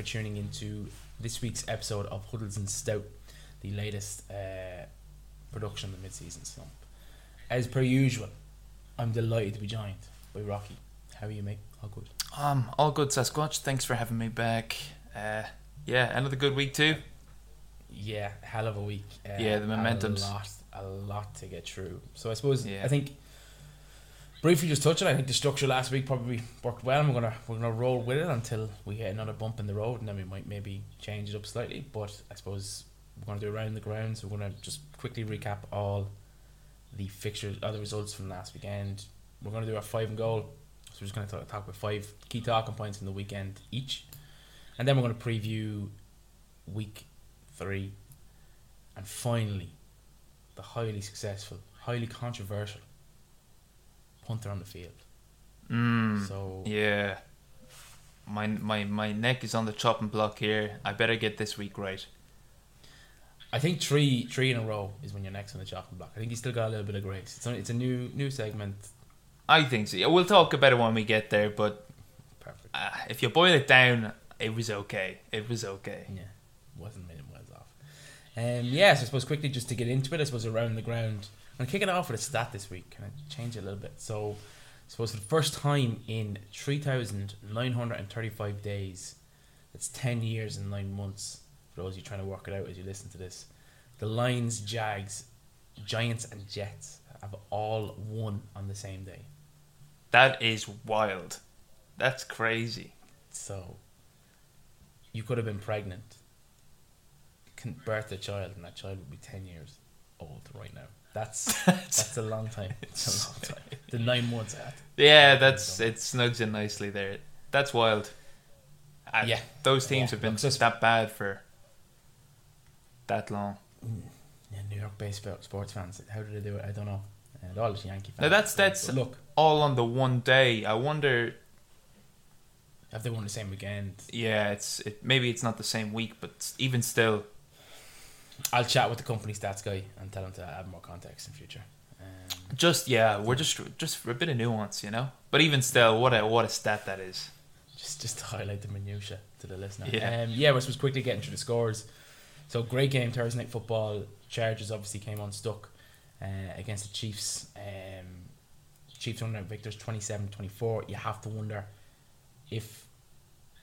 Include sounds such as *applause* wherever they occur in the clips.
for tuning into this week's episode of Huddles and Stout, the latest uh, production of the mid-season slump. As per usual, I'm delighted to be joined by Rocky. How are you, mate? All good. Um, all good, Sasquatch. Thanks for having me back. Uh, yeah, another good week too. Yeah, hell of a week. Uh, Yeah, the momentum. a lot, a lot to get through. So I suppose Yeah. I think briefly just touch it. I think the structure last week probably worked well, we're gonna we're gonna roll with it until we hit another bump in the road, and then we might maybe change it up slightly. But I suppose we're gonna do around the grounds. We're gonna just quickly recap all the fixtures, other results from last weekend. We're gonna do our five and goal. So we're just gonna talk, talk about five key talking points from the weekend each, and then we're gonna preview week three, and finally, the highly successful, highly controversial punter on the field. Mm, So yeah, my my my neck is on the chopping block here. I better get this week right. I think three three in a row is when you're next on the chopping block. I think you still got a little bit of grace. It's only, it's a new new segment. I think so. Yeah, we'll talk about it when we get there. But Perfect. uh, if you boil it down, it was okay. It was okay. Yeah, wasn't many miles off. Um, yeah, so I suppose quickly just to get into it, I suppose around the ground. I'm kicking it off with a stat this week. Can I change it a little bit? So, I suppose for the first time in 3,935 days, that's 10 years and 9 months, for those of you trying to work it out as you listen to this, the Lions, Jags, Giants, and Jets have all won on the same day. That is wild. That's crazy. So, you could have been pregnant, can birth a child, and that child would be 10 years old right now. That's *laughs* that's a long time. It's a long *laughs* time. The nine months out. Yeah, that's it. Snugs in nicely there. That's wild. Yeah. those teams Yeah. have been so- that bad for that long. Mm. Yeah, New York based sports fans. How did they do it? I don't know. Uh, and all the Yankee fans. Now that's that's But look, all on the one day. I wonder. have they won the same weekend? Yeah, it's it. Maybe it's not the same week, but even still, I'll chat with the company stats guy and tell him to add more context in future. Um, just yeah, we're just just for a bit of nuance, you know. But even still, what a what a stat that is. just just to highlight the minutia to the listener. Yeah. um, yeah. We're supposed quickly getting through the scores. So great game Thursday night football. Chargers obviously came unstuck uh, against the Chiefs. Um, Chiefs out victors 27-24. You have to wonder if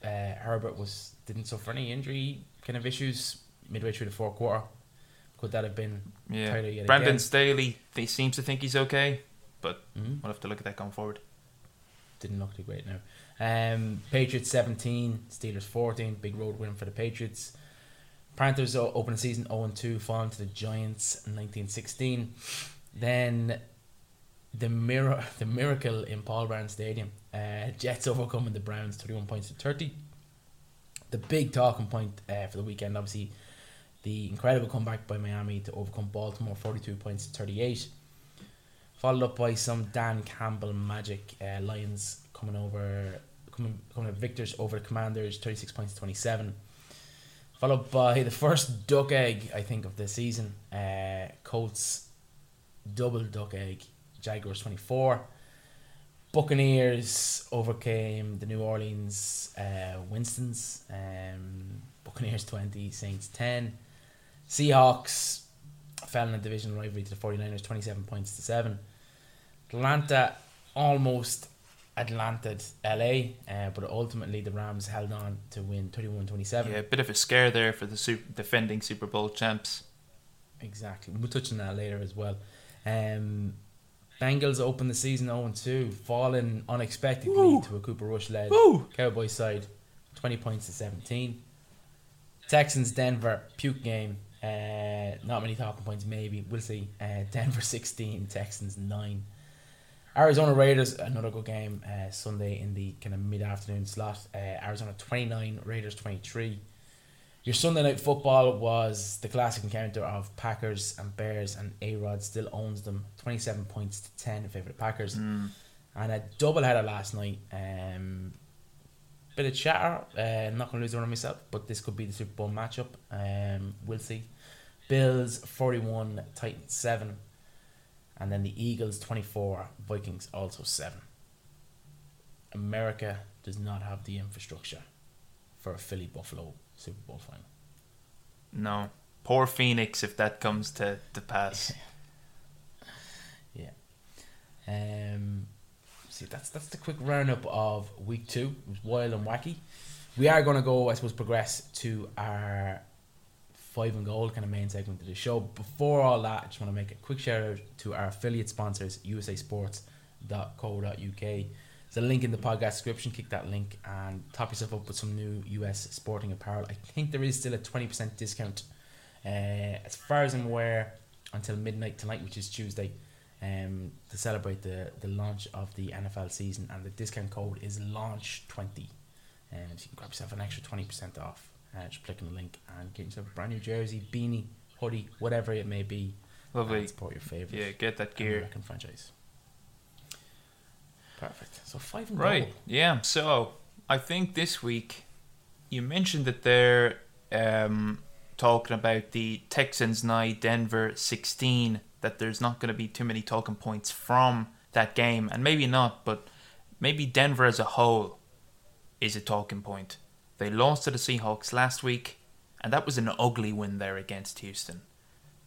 uh, Herbert was didn't suffer any injury kind of issues midway through the fourth quarter. Could that have been Yeah, yet Brandon again? Staley. He seems to think he's okay. Mhm. We'll have to look at that going forward. didn't look too great now. Um, Patriots 17, Steelers 14, big road win for the Patriots. Panthers open the season 0 2, falling to the Giants 19 16. Then the mirror, *laughs* the miracle in Paul Brown Stadium. Uh, Jets overcoming the Browns 31 points to 30. The big talking point uh, for the weekend, obviously, the incredible comeback by Miami to overcome Baltimore 42 points to 38 followed up by some Dan Campbell magic. Uh, Lions coming over, coming coming victors over the Commanders, thirty six points to twenty seven. Followed by the first duck egg I think of the season. Uh, Colts double duck egg, Jaguars twenty four. Buccaneers overcame the New Orleans uh, Winstons. Um, Buccaneers 20, Saints 10. Seahawks fell in a division rivalry to the 49ers 27 points to 7. Atlanta almost Atlanted LA, uh, but ultimately the Rams held on to win 31 27. Yeah, a bit of a scare there for the super, defending Super Bowl champs. Exactly. We'll touch on that later as well. Um, Bengals opened the season 0 2, falling unexpectedly Woo. to a Cooper Rush led! Cowboys side, 20 points to 17. Texans Denver, puke game. Uh, not many talking points, maybe. We'll see. Uh, Denver *laughs* 16, Texans 9. Arizona Raiders, another good game uh, Sunday in the kind of mid afternoon slot. Uh, Arizona 29, Raiders 23. Your Sunday night football was the classic encounter of Packers and Bears, and A Rod still owns them 27 points to 10 in favour of Packers. Mm. And a double header last night. Um, bit of chatter. Uh, not going to lose one on myself, but this could be the Super Bowl matchup. Um, we'll see. Bills 41, Titans 7. And then the Eagles 24, Vikings also 7. America does not have the infrastructure for a Philly Buffalo Super Bowl final. No. Poor Phoenix if that comes to, to pass. *laughs* yeah. Um, see, that's that's the quick roundup of week two. It was wild and wacky. We are going to go, I suppose, progress to our five and goal kind of main segment of the show. Before all that, I just want to make a quick shout out to our affiliate sponsors, usasports.co.uk. There's a link in the podcast description. Click that link and top yourself up with some new US sporting apparel. I think there is still a 20% discount, uh, as far as I'm aware, until midnight tonight, which is Tuesday, um, to celebrate the, the launch of the NFL season. And the discount code is launch20. And so you can grab yourself an extra 20% off. Uh, just click on the link and get yourself a brand new jersey, beanie, hoodie, whatever it may be. Lovely. Support your favorite Yeah, get that gear. American franchise. Perfect. So five and Right. Yeah. So I think this week you mentioned that they're um, talking about the Texans nine, Denver sixteen. That there's not going to be too many talking points from that game, and maybe not, but maybe Denver as a whole is a talking point. They lost to the Seahawks last week, and that was an ugly win there against Houston.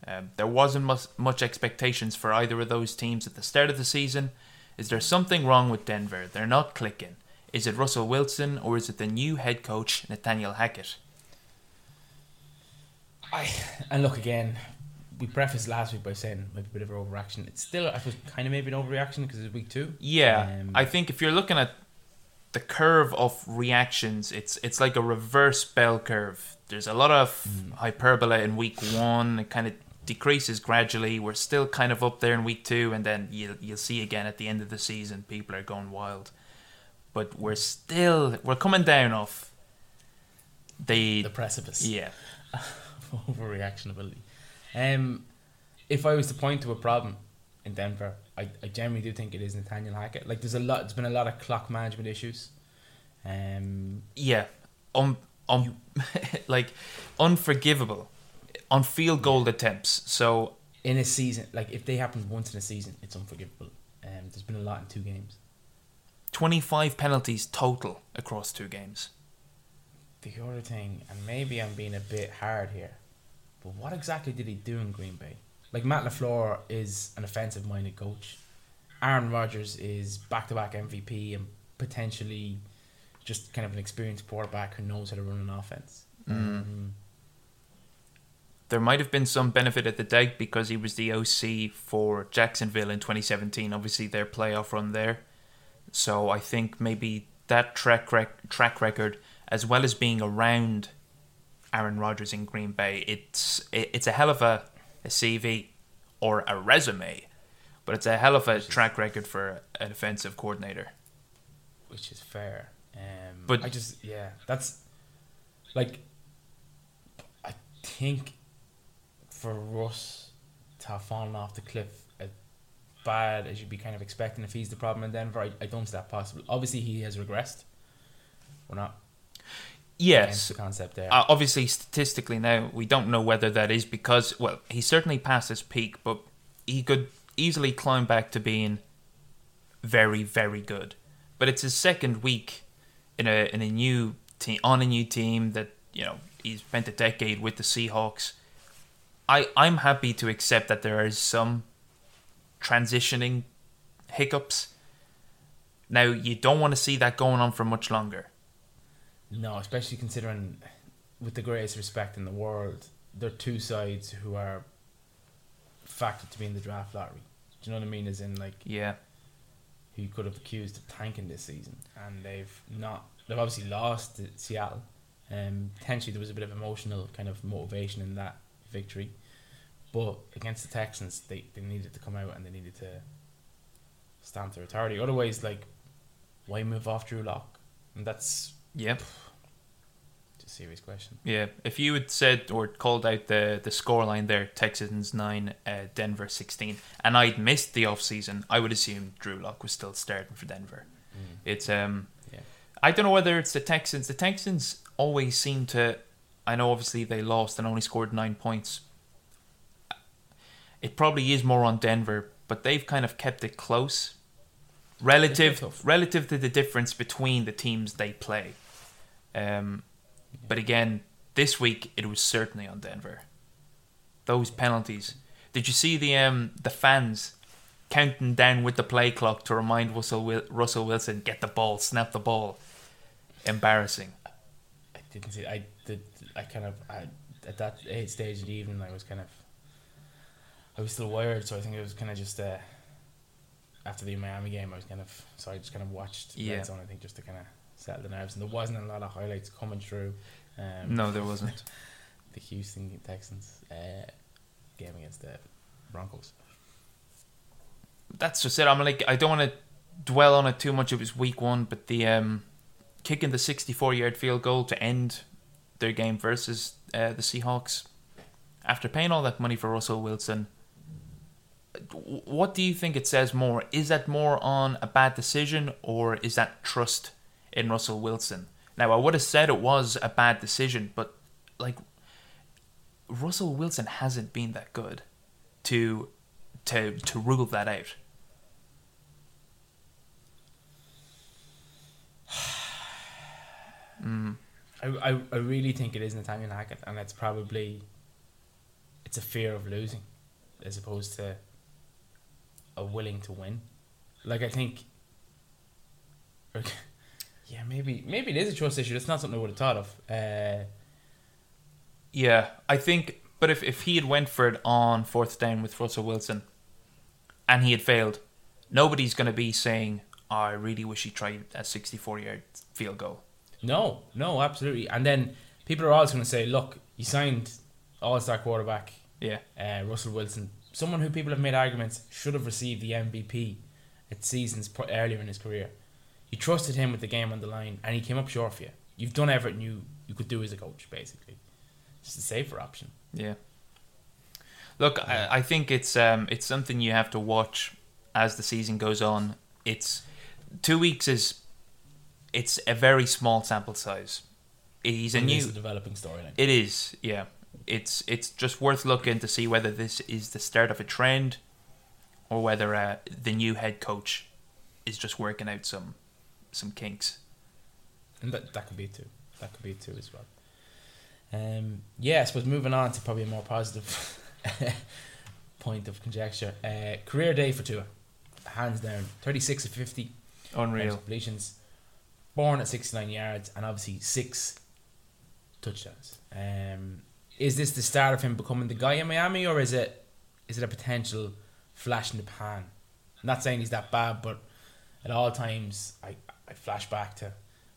Um, there wasn't much, much expectations for either of those teams at the start of the season. Is there something wrong with Denver? They're not clicking. Is it Russell Wilson or is it the new head coach Nathaniel Hackett? I and look again. We prefaced last week by saying maybe a bit of an overreaction. It's still, I suppose, kind of maybe an overreaction because it's week two. Yeah, Um, I think if you're looking at the curve of reactions, it's it's like a reverse bell curve. There's a lot of Mm. hyperbole in week one. It kind of decreases gradually. We're still kind of up there in week two, and then you'll you'll see again at the end of the season, people are going wild. But we're still we're coming down off the, The precipice. yeah *laughs* overreaction ability. Um, if I was to point to a problem in Denver, I, I generally do think it is Nathaniel Hackett. Like there's a lot, there's been a lot of clock management issues. Um, yeah um um *laughs* like unforgivable on field goal attempts. So in a season, like if they happen once in a season, it's unforgivable. Um, there's been a lot in two games. 25 penalties total across two games. The other thing, and maybe I'm being a bit hard here, but what exactly did he do in Green Bay? Like Matt LaFleur is an offensive-minded coach. Aaron Rodgers is back-to-back MVP and potentially just kind of an experienced quarterback who knows how to run an offense. Um, There might have been some benefit at the doubt because he was the OC for Jacksonville in 2017, obviously their playoff run there. So I think maybe that track rec- track record, as well as being around Aaron Rodgers in Green Bay, it's it, it's a hell of a, a CV or a resume, but it's a hell of a track record for an offensive coordinator. which is fair. Um, But- I just yeah, that's like I think for Russ to have fallen off the cliff as bad as you'd be kind of expecting if he's the problem in Denver, I, I don't see that possible. Obviously, he has regressed. We're not Yes, concept there. Uh, obviously, statistically now, we don't know whether that is because, well, he certainly passed his peak, but he could easily climb back to being very, very good. But it's his second week in a in a new team on a new team that you know he's spent a decade with the Seahawks. I I'm happy to accept that there is some transitioning hiccups. Now you don't want to see that going on for much longer. No, especially considering, with the greatest respect in the world, there are two sides who are factored to be in the draft lottery. Do you know what I mean? As in, like, Yeah. who could have accused of tanking this season, and they've not. They've obviously lost to Seattle. Um, potentially there was a bit of emotional kind of motivation in that victory, but against the Texans, they, they needed to come out and they needed to stamp their authority. Otherwise, like, why move off Drew Lock? And that's Yep. It's a serious question. Yeah, if you had said or called out the the scoreline there, Texans nine, uh, Denver sixteen, and I'd missed the off season, I would assume Drew Lock was still starting for Denver. It's um, Yeah. I don't know whether it's the Texans. The Texans always seem to. I know obviously they lost and only scored nine points. It probably is more on Denver, but they've kind of kept it close, relative relative to the difference between the teams they play. Um, But again, this week it was certainly on Denver. Those penalties. Did you see the um the fans counting down with the play clock to remind Russell Wil- Russell Wilson get the ball, snap the ball? Embarrassing. I didn't see. I did. I kind of. I, at that stage of the evening, I was kind of. I was still wired, so I think it was kind of just uh, after the Miami game. I was kind of so I just kind of watched Yeah. Zone. I think just to kind of settle the nerves, and there wasn't a lot of highlights coming through. Um, No, there wasn't. *laughs* the Houston Texans uh, game against the Broncos. That's just it. I'm like I don't want to dwell on it too much. It was week one, but the um kicking the 64 yard field goal to end their game versus uh, the Seahawks after paying all that money for Russell Wilson. What do you think it says more? Is that more on a bad decision or is that trust in Russell Wilson? Now, I would have said it was a bad decision, but like Russell Wilson hasn't been that good to to to rule that out. *sighs* Mm. I, I, I really think it is Nathaniel Hackett, and it's probably it's a fear of losing, as opposed to a willing to win. Like I think, *laughs* yeah, maybe maybe it is a trust issue. That's not something I would have thought of. Uh, Yeah, I think. But if, if he had went for it on fourth down with Russell Wilson, and he had failed, nobody's going to be saying, oh, "I really wish he tried a 64-yard field goal." no, no, absolutely. And then people are always going to say, "Look, you signed all-star quarterback Yeah, uh, Russell Wilson, someone who people have made arguments should have received the MVP at seasons earlier in his career. You trusted him with the game on the line, and he came up short for you. You've done everything you, you could do as a coach, basically. It's the safer option. yeah. Look, I, I think it's um it's something you have to watch as the season goes on. It's two weeks is it's a very small sample size. He's a It new is a developing storyline. It is, yeah. It's it's just worth looking to see whether this is the start of a trend, or whether uh, the new head coach is just working out some some kinks. And that, that could be too. That could be too as well. Um, yeah, I suppose moving on to probably a more positive *laughs* point of conjecture. Uh, career day for Tua. Hands down. 36 of 50. Unreal. completions. Born at 69 yards and obviously six touchdowns. Um, is this the start of him becoming the guy in Miami, or is it is it a potential flash in the pan? I'm not saying he's that bad, but at all times I, I flash back to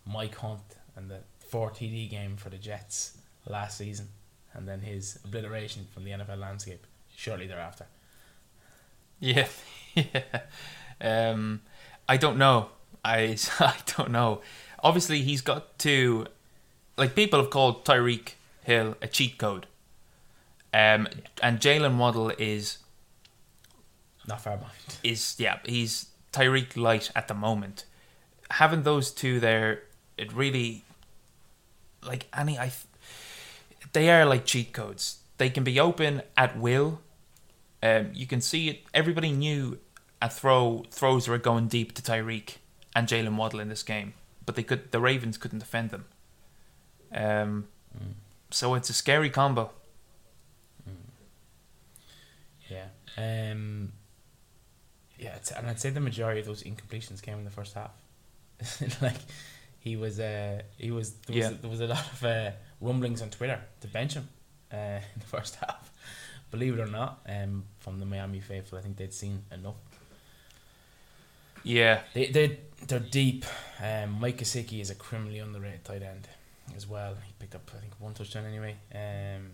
Mike Hunt and the four TD game for the Jets last season, and then his obliteration from the NFL landscape shortly thereafter. Yeah, *laughs* yeah. Um, I don't know. I *laughs* I don't know. Obviously, he's got to like people have called Tyreek Hill a cheat code. Um, and Jalen Waddle is Not far behind. is yeah he's Tyreek light at the moment. Having those two there, it really like any I. They are like cheat codes. They can be open at will. Um, you can see it. Everybody knew a throw throws were going deep to Tyreek and Jalen Waddle in this game, but they could. The Ravens couldn't defend them. Um, so it's a scary combo. Yeah. Um, yeah, and I'd say the majority of those incompletions came in the first half. *laughs* like he was, uh, he was there was, Yeah. there was a lot of uh, rumblings on Twitter to bench him uh, *laughs* in the first half. Believe it or not, um, from the Miami faithful, I think they'd seen enough. Yeah, They they they're deep. Um, Mike Gesicki is a criminally underrated tight end as well. He picked up I think one touchdown anyway. Um,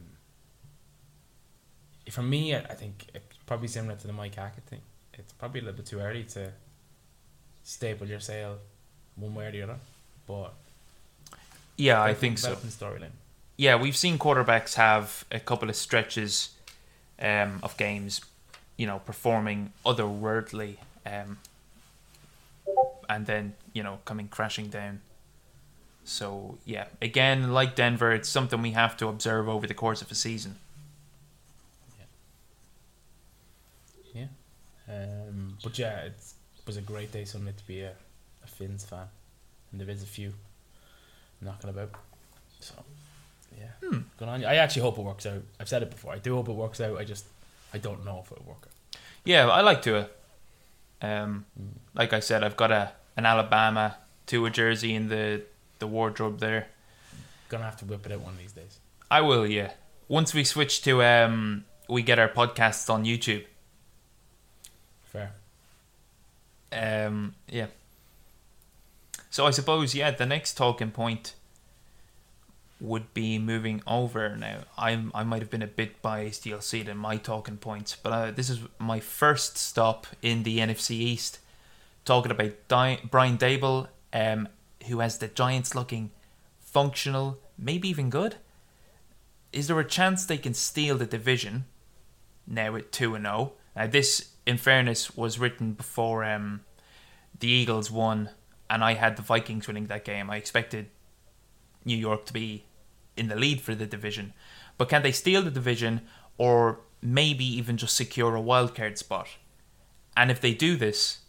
for me, I I think it's probably similar to the Mike Hackett thing. It's probably a little bit too early to staple your sale one way or the other. But yeah, I think so. Storyline. yeah, we've seen quarterbacks have a couple of stretches um, of games, you know, performing otherworldly, um, and then you know coming crashing down. So yeah, again, like Denver, it's something we have to observe over the course of a season. Yeah. Um, but yeah, it was a great day Sunday to be a Fins fan, and there is a few knocking about. So, yeah, Hmm. good on you. I actually hope it works out. I've said it before. I do hope it works out. I just, I don't know if it'll work out. Yeah, I like to. Um, Mm. like I said, I've got a an Alabama Tua jersey in the the wardrobe there. Gonna have to whip it out one of these days. I will, yeah. Once we switch to um, we get our podcasts on YouTube. Fair. Um, yeah. So I suppose yeah, the next talking point would be moving over now. I'm I might have been a bit biased. You'll see it in my talking points, but uh, this is my first stop in the NFC East, talking about Di- Brian Daboll, um, who has the Giants looking functional, maybe even good. Is there a chance they can steal the division now at two and zero? Now this, in fairness, was written before um, the Eagles won, and I had the Vikings winning that game. I expected New York to be in the lead for the division, but can they steal the division, or maybe even just secure a wildcard spot? And if they do this,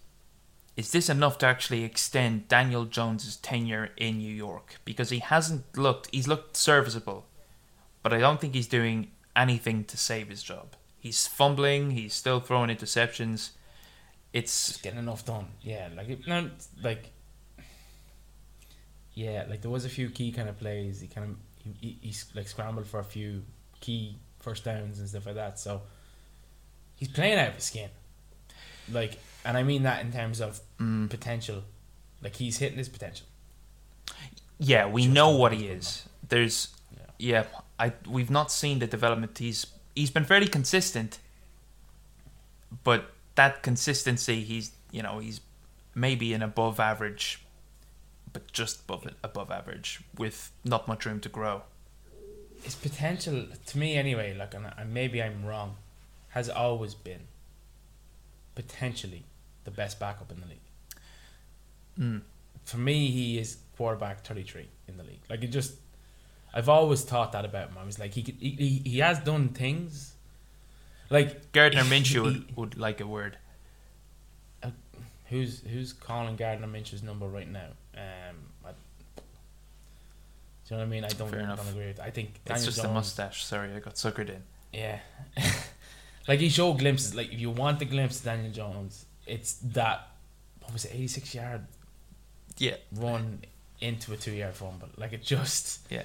is this enough to actually extend Daniel Jones's tenure in New York? Because he hasn't looked, he's looked serviceable, but I don't think he's doing anything to save his job. He's fumbling, he's still throwing interceptions. It's getting enough done. Yeah, like it, no, like yeah, like there was a few key kind of plays. He kind of he, he, he like scrambled for a few key first downs and stuff like that. So he's playing out of his skin. Like, and I mean that in terms of mm, potential. Like he's hitting his potential. yeah, we Just know what he is. There's Yeah. yeah, I we've not seen the development. He's he's been fairly consistent, but that consistency, he's you know he's maybe an above average, but just above it, above average with not much room to grow. His potential, to me anyway, like, and maybe I'm wrong, has always been potentially the best backup in the league. Mm. for me, he is quarterback 33 in the league. Like, it just, I've always thought that about him. I was like, he could, he, he, has done things. Like, Gardner he- *laughs* Minshew would, would like a word. who's who's calling Gardner Minshew's number right now? Um, I, do you know what I mean? I don't, Fair I don't agree with. I think It's just a Jones- mustache. Sorry, I got suckered in. Yeah. *laughs* like, he showed glimpses. Like, if you want the glimpse of Daniel Jones, it's that, what was it, 86 yard Yeah, run into a two yard fumble. Like it just Yeah.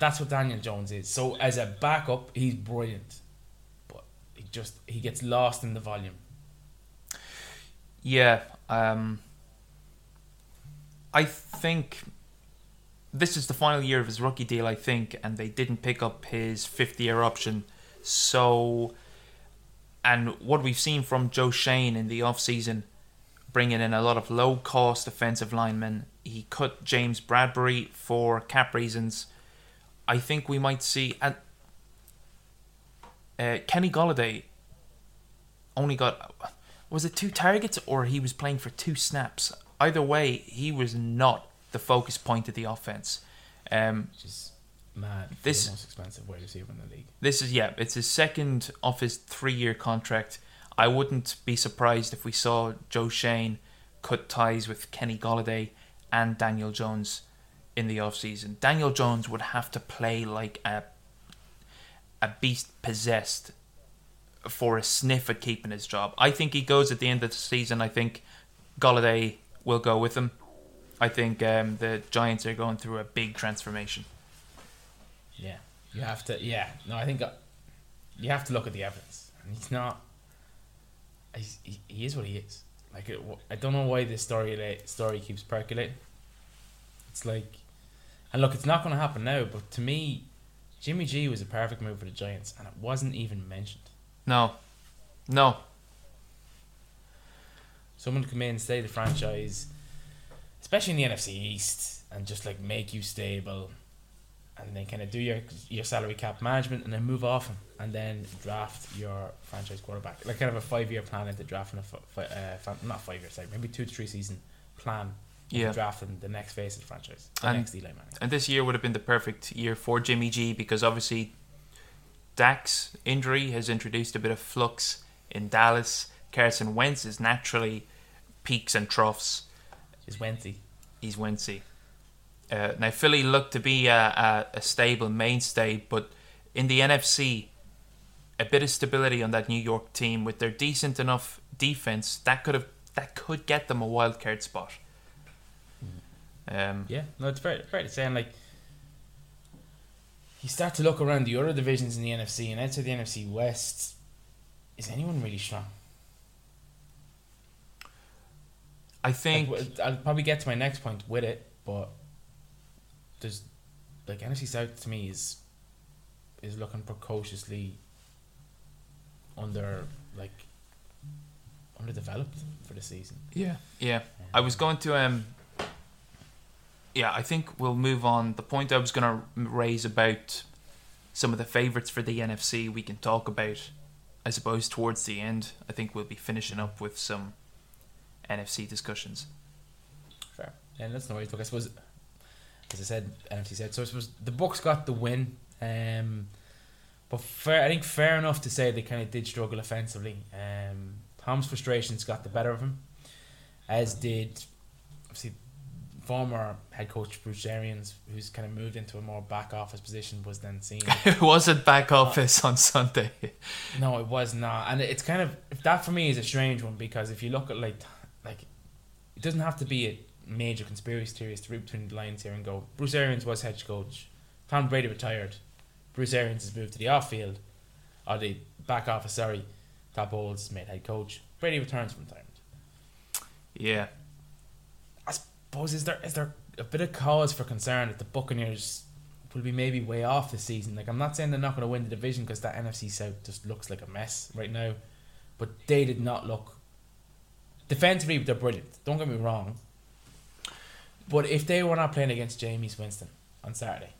That's what Daniel Jones is. So as a backup, he's brilliant. But he just he gets lost in the volume. Yeah, um, I think this is the final year of his rookie deal, I think, and they didn't pick up his fifth year option. So, and what we've seen from Joe Schoen in the offseason, bringing in a lot of low cost offensive linemen, he cut James Bradberry for cap reasons. I think we might see. And uh, Kenny Golladay only got was it two targets or he was playing for two snaps? Either way, he was not the focus point of the offense. Um, Which is mad This- the most expensive wide receiver in the league. this is yeah, it's his second of his three-year contract. I wouldn't be surprised if we saw Joe Schoen cut ties with Kenny Golladay and Daniel Jones in the offseason. Daniel Jones would have to play like a a beast possessed for a sniff at keeping his job. I think he goes at the end of the season. I think Golladay will go with him. I think um, the Giants are going through a big transformation. Yeah, you have to. Yeah, no, I think uh, you have to look at the evidence. And he's not. He's, he, he is what he is. Like it, I don't know why this story story keeps percolating. It's like, and look, it's not going to happen now. But to me, Jimmy G was a perfect move for the Giants, and it wasn't even mentioned. No, no, Someone to come in, stay the franchise, especially in the NFC East, and just like make you stable, and then kind of do your your salary cap management, and then move off him, and then draft your franchise quarterback, like kind of a five year plan into drafting a fi- uh, fan- not five years, sorry, maybe two to three season plan. Yeah. drafting the next face of the franchise, the And- next Eli Manning. And this year would have been the perfect year for Jimmy G because obviously Dak's injury has introduced a bit of flux in Dallas. Carson Wentz is naturally peaks and troughs. Is Wentzy. He's Wentzzy. Uh, now Philly looked to be a, a, a stable mainstay, but in the NFC, a bit of stability on that New York team with their decent enough defense that could have that could get them a wild card spot. Um, Yeah, no, it's fair, fair to say. And like, you start to look around the other divisions in the NFC, and outside the NFC West, is anyone really strong? I think Like, I'll probably get to my next point with it, but there's like NFC South to me is is looking precociously under like underdeveloped for the season. Yeah, yeah. I was going to um. Yeah, I think we'll move on. The point I was going to raise about some of the favorites for the NFC we can talk about, I suppose, towards the end. I think we'll be finishing up with some NFC discussions. Fair. And that's no worries. Look, I suppose, as I said, NFC said. So I suppose the Bucks got the win. Um, but fair, I think fair enough to say they kind of did struggle offensively. Um, Tom's frustrations got the better of him, as did obviously former head coach Bruce Arians, who's kind of moved into a more back office position, was then seen. *laughs* it wasn't back office on Sunday. No, it was not, and it's kind of that for me is a strange one because if you look at like like it doesn't have to be a major conspiracy theories to read between the lines here and go. Bruce Arians was head coach. Tom Brady retired. Bruce Arians has moved to the off field, or the back office. Sorry, Todd Bowles made head coach. Brady returns from retirement. Yeah, I suppose is there is there a bit of cause for concern that the Buccaneers will be maybe way off this season? Like I'm not saying they're not going to win the division because that NFC South just looks like a mess right now, but they did not look defensively. They're brilliant. Don't get me wrong. But if they were not playing against Jameis Winston on Saturday,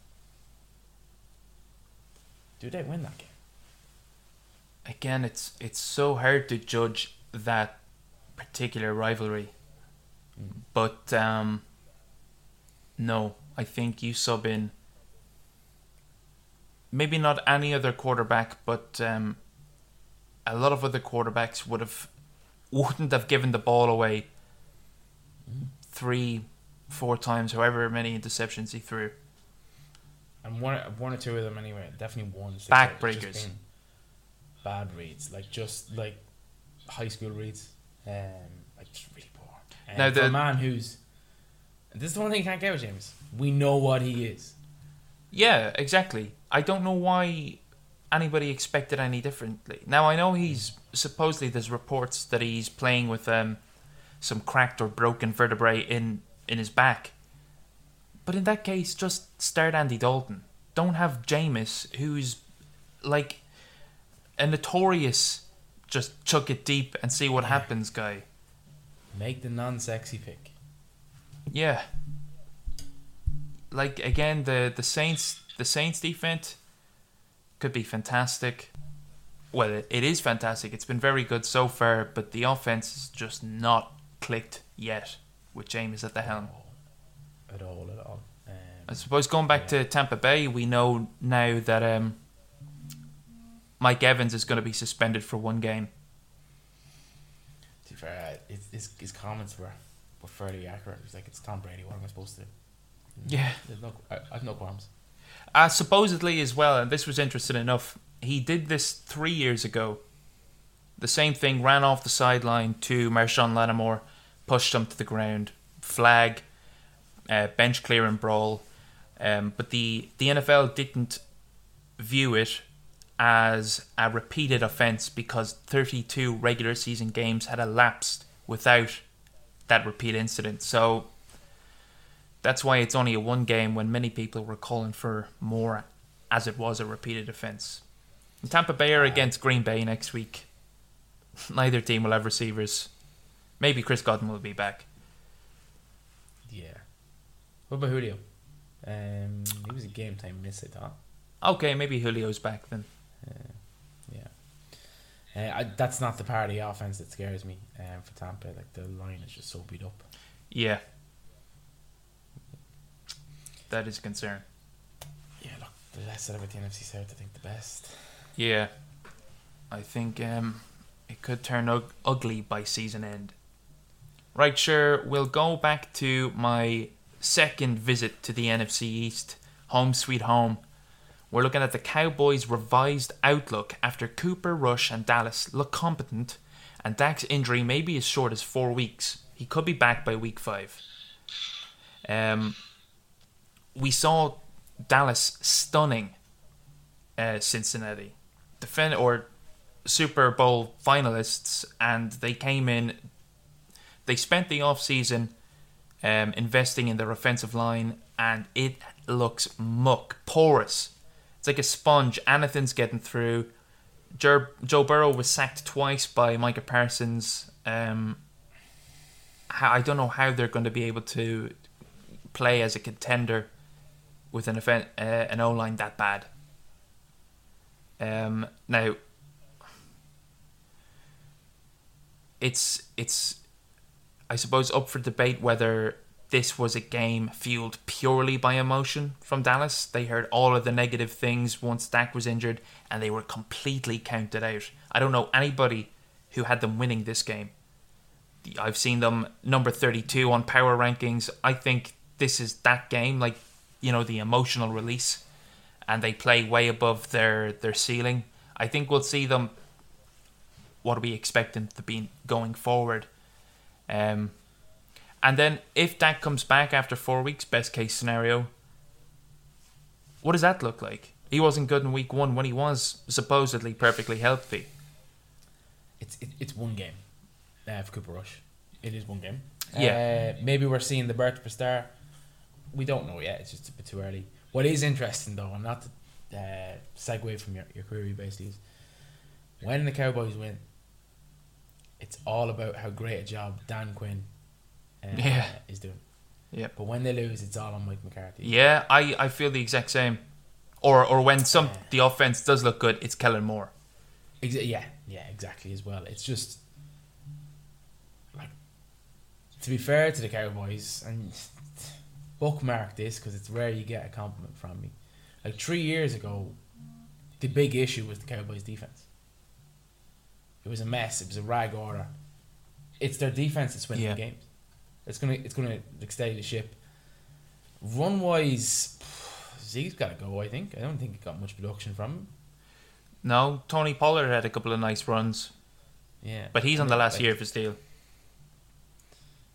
do they win that game? again, it's it's so hard to judge that particular rivalry. But um, no, I think you sub in maybe not any other quarterback, but um, a lot of other quarterbacks would have wouldn't have given the ball away three, four times, however many interceptions he threw. And one, one or two of them anyway. Definitely one. sticks out. It's just Backbreakers. Bad reads, like just like high school reads, um, like just really poor. And Now for the- a man who's, this is the one thing you can't get with Jameis. We know what he is. Yeah, exactly. I don't know why anybody expected any differently. Now I know he's supposedly there's reports that he's playing with um some cracked or broken vertebrae in in his back. But in that case, just start Andy Dalton. Don't have Jameis, who's like a notorious just chuck it deep and see what happens guy. Make the non-sexy pick. Yeah. Like again, the the Saints the Saints defense could be fantastic. Well, it, it is fantastic. It's been very good so far, but the offense is just not clicked yet with Jameis at the helm. At all, at all. Um, I suppose going back to Tampa Bay, we know now that um, Mike Evans is going to be suspended for one game. to be fair, uh, his, his, his comments were, were fairly accurate. It was like, it's Tom Brady. What am I supposed to do? Yeah. There's no, I, I have no qualms. Uh, supposedly as well, and this was interesting enough, he did this three years ago. The same thing, ran off the sideline to Marshon Lattimore, pushed him to the ground, flag, uh, bench clearing brawl. Um, but the, the NFL didn't view it as a repeated offence because 32 regular season games had elapsed without that repeat incident. So that's why it's only a one game when many people were calling for more as it was a repeated offence. Tampa Bay are against Green Bay next week. *laughs* Neither team will have receivers. Maybe Chris Godwin will be back. Yeah. What about Julio? Um, he was a game time miss, I thought. Okay, maybe Julio's back then. Yeah. Uh, I, that's not the part of the offense that scares me um, for Tampa. Like the line is just so beat up. Yeah. That is a concern. Yeah, look, the less said about the NFC South, I think the best. Yeah. I think um, it could turn ug- ugly by season end. Right, sure. We'll go back to my second visit to the NFC East, home sweet home. We're looking at the Cowboys' revised outlook after Cooper Rush and Dallas look competent, and Dak's injury may be as short as four weeks. He could be back by week five. Um, we saw Dallas stunning uh, Cincinnati, defend or Super Bowl finalists, and they came in. They spent the off season um, investing in their offensive line, and it looks muck porous. It's like a sponge. Anything's getting through. Joe, Joe Burrow was sacked twice by Micah Parsons. Um, I don't know how they're going to be able to play as a contender with an event, uh, an O line that bad. Um, now, it's it's, I suppose, up for debate whether this was a game fueled purely by emotion from Dallas. They heard all of the negative things once Dak was injured, and they were completely counted out. I don't know anybody who had them winning this game. I've seen them number 32 on power rankings. I think this is that game, like, you know, the emotional release, and they play way above their, their ceiling. I think we'll see them what we expect them to be going forward. Um, and then if Dak comes back after four weeks, best case scenario, what does that look like? He wasn't good in week one when he was supposedly perfectly healthy. It's it, it's one game uh, for Cooper Rush. It is one game. Yeah. Uh, maybe we're seeing the birth of a star. We don't know yet. It's just a bit too early. What is interesting though, and not to uh, segue from your, your query basically, is when the Cowboys win, it's all about how great a job Dan Quinn uh, Yeah. is doing. Yeah. But when they lose, it's all on Mike McCarthy. Yeah, I, I feel the exact same. Or or when some Yeah. the offense does look good, it's Kellen Moore. Exa- yeah, yeah, exactly as well. It's just like to be fair to the Cowboys and bookmark this because it's rare you get a compliment from me. Like three years ago, the big issue was the Cowboys' defense. It was a mess. It was a rag order. It's their defense that's winning Yeah. the games. It's gonna it's gonna like, steady the ship. Run wise, Zeke's got to go. I think. I don't think he got much production from him. No, Tony Pollard had a couple of nice runs, Yeah, but he's on the last like, year of his deal.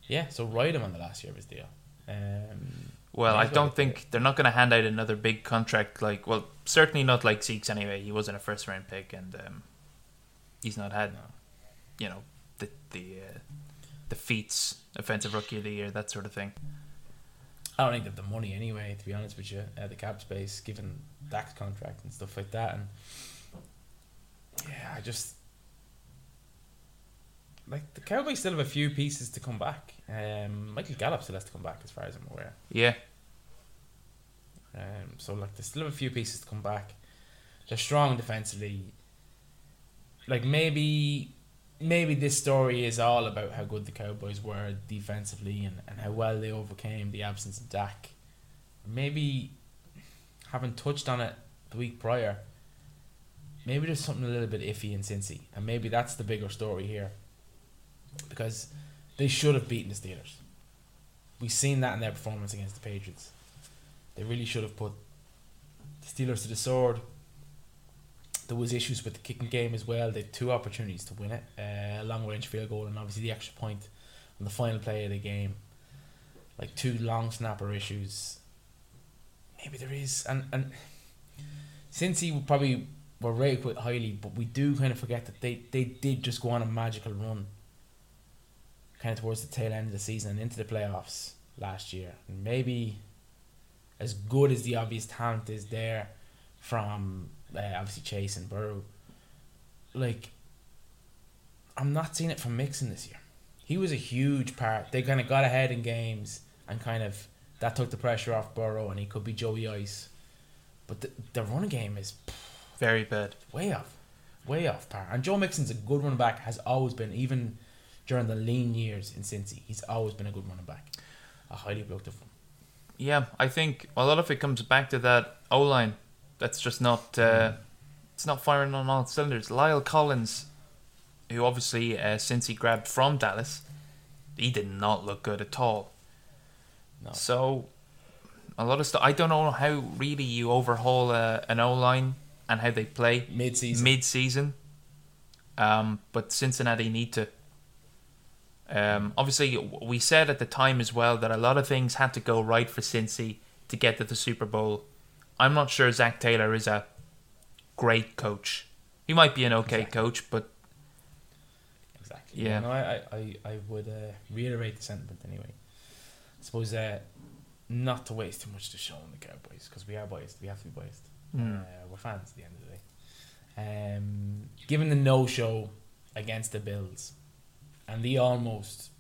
Yeah, so ride him on the last year of his deal. Um, Well, I don't think they're not going to hand out another big contract. Like, well, certainly not like Zeke's anyway. He wasn't a first round pick, and um, he's not had, No. you know, the the uh, the feats, offensive rookie of the year, that sort of thing. I don't think have the money anyway, to be honest with you, uh, the cap space, given Dak's contract and stuff like that. And yeah, I just like the Cowboys still have a few pieces to come back. Um, Michael Gallup still has to come back, as far as I'm aware. Yeah, Um, so like they still have a few pieces to come back. They're strong defensively. Like maybe maybe this story is all about how good the Cowboys were defensively and, and how well they overcame the absence of Dak. Maybe having touched on it the week prior, maybe there's something a little bit iffy in Cincy. And maybe that's the bigger story here. Because they should have beaten the Steelers. We've seen that in their performance against the Patriots. They really should have put the Steelers to the sword. There was issues with the kicking game as well. They had two opportunities to win it, uh, a long range field goal and obviously the extra point on the final play of the game. Like two long snapper issues. Maybe there is, and and Cincy probably were rated quite highly, but we do kind of forget that they they did just go on a magical run. Kind of towards the tail end of the season and into the playoffs last year, and maybe as good as the obvious talent is there from uh, obviously Chase and Burrow, like I'm not seeing it from Mixon this year. He was a huge part. They kind of got ahead in games and kind of that took the pressure off Burrow, and he could be Joey Ice. But the, the running game is very bad. way off, way off par. And Joe Mixon's a good running back. Has always been, even during the lean years in Cincy, he's always been a good running back, a highly productive one. Yeah, I think a lot of it comes back to that O line. That's just not. Uh, it's not firing on all cylinders. La'el Collins, who obviously uh, since he grabbed from Dallas, he did not look good at all. No. So a lot of stuff. I don't know how really you overhaul a, an O line and how they play Mid season. mid season. Um, but Cincinnati need to. Um, obviously, we said at the time as well that a lot of things had to go right for Cincy to get to the Super Bowl. I'm not sure Zac Taylor is a great coach. He might be an okay Exactly. coach, but Exactly. Yeah. No, I, I, I, would uh, reiterate the sentiment anyway. I suppose uh, not to waste too much to show on the Cowboys because we are biased. We have to be biased. Hmm. Uh, we're fans at the end of the day. Um, given the no show against the Bills and the almost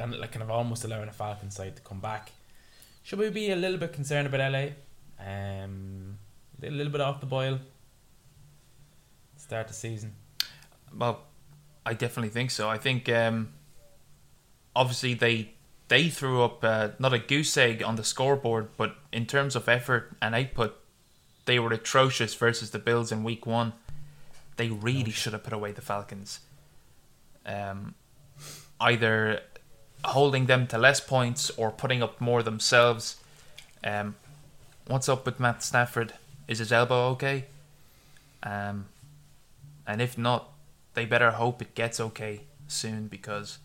and like kind of almost allowing the Falcons side to come back, should we be a little bit concerned about LA? Um, a little bit off the boil. Start the season. Well, I definitely think so. I think um, obviously they they threw up uh, not a goose egg on the scoreboard, but in terms of effort and output, they were atrocious versus the Bills in Week One. They really should have put away the Falcons. Um, either holding them to less points or putting up more themselves. Um, what's up with Matt Stafford? Is his elbow okay? Um, and if not, they better hope it gets okay soon because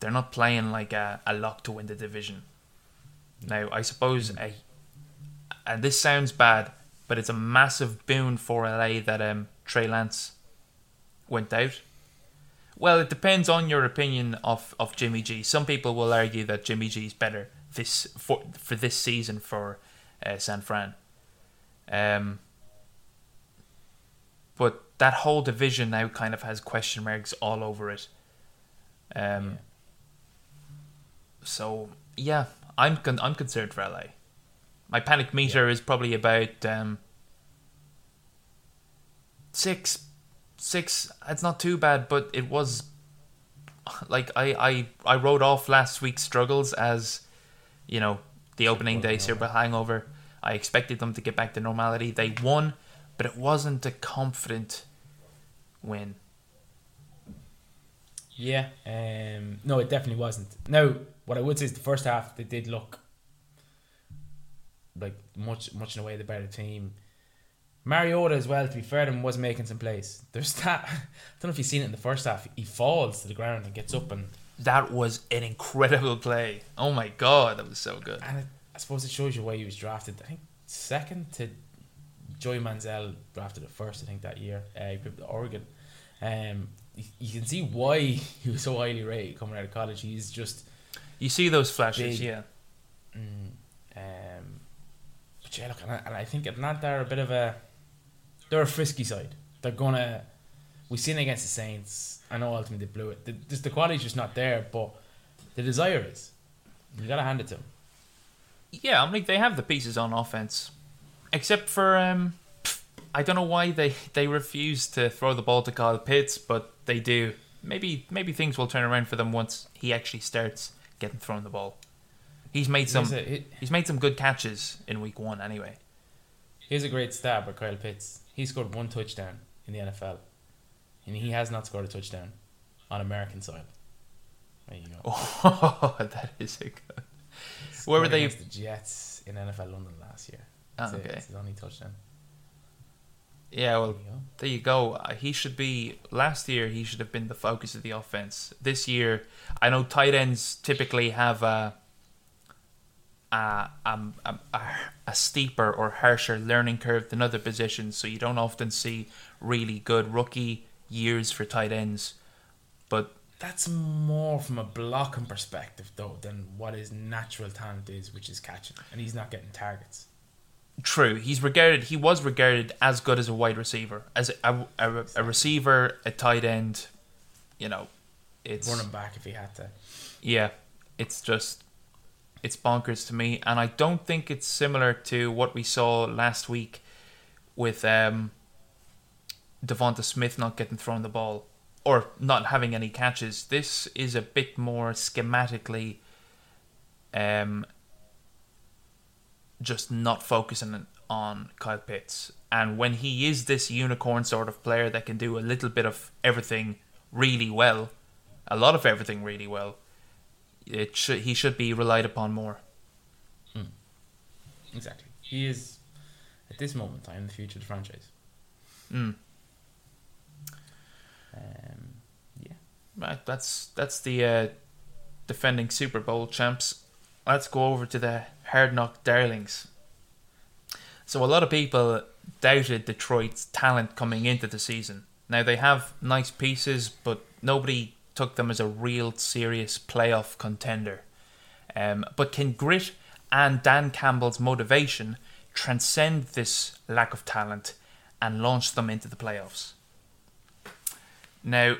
they're not playing like a, a lock to win the division. Now, I suppose a and this sounds bad, but it's a massive boon for LA that um, Trey Lance went out. Well, it depends on your opinion of, of Jimmy G. Some people will argue that Jimmy G is better this for for this season for uh, San Fran. Um, but that whole division now kind of has question marks all over it. Um, Yeah. So yeah, I'm con- I'm concerned for LA. My panic meter is probably about um, six, six. It's not too bad, but it was like I I I wrote off last week's struggles as you know the opening day Super hangover. I expected them to get back to normality. They won, but it wasn't a confident win. Yeah. Um, no, it definitely wasn't. Now, what I would say is the first half they did look like much much in a way the better team. Mariota as well, to be fair to him, was making some plays. There's that. *laughs* I don't know if you've seen it in the first half. He falls to the ground and gets up, and That was an incredible play. Oh my god, that was so good. and it, I suppose it shows you why he was drafted. I think second to Joey Manziel drafted it first. I think that year. Uh, he picked Oregon. Um, you, you can see why *laughs* he was so highly rated coming out of college. He's just You see those flashes, Big. yeah. Mm, um, but yeah, look, and I, and I think Atlanta are a bit of a they're a frisky side. They're gonna we've seen it against the Saints. I know ultimately they blew it. The, just the quality's just not there, but the desire is. You gotta hand it to them. Yeah, I mean they have the pieces on offense, except for um, I don't know why they they refuse to throw the ball to Kyle Pitts, but they do. Maybe maybe things will turn around for them once he actually starts getting thrown the ball. He's made some Here's a, he- he's made some good catches in week one anyway. here's a great stab by Kyle Pitts. He scored one touchdown in the NFL, and he has not scored a touchdown on American soil. There you go. *laughs* Oh, that is a good. Where were they? The Jets in NFL London last year. Ah, That's it. okay. It's his only touchdown. Yeah, well, There you go. There you go. Uh, He should be. Last year, he should have been the focus of the offense. This year, I know tight ends typically have a a, a, a, a steeper or harsher learning curve than other positions, so you don't often see really good rookie years for tight ends. But That's more from a blocking perspective, though, than what his natural talent is, which is catching, and he's not getting targets. true, he's regarded. He was regarded as good as a wide receiver, as a, a, a, a receiver, a tight end. You know, it's Running back if he had to. Yeah, it's just it's bonkers to me, and I don't think it's similar to what we saw last week with um, Devonta Smith not getting thrown the ball or not having any catches. This is a bit more schematically, um, just not focusing on Kyle Pitts. And when he is this unicorn sort of player that can do a little bit of everything really well, a lot of everything really well, it should he should be relied upon more. Exactly. He is at this moment in time the future of the franchise. Mm. Um, yeah. Right, that's that's the uh, defending Super Bowl champs. Let's go over to the Hard Knock Darlings. So a lot of people doubted Detroit's talent coming into the season. Now they have nice pieces, but nobody took them as a real serious playoff contender. Um, but can grit and Dan Campbell's motivation transcend this lack of talent and launch them into the playoffs? Now,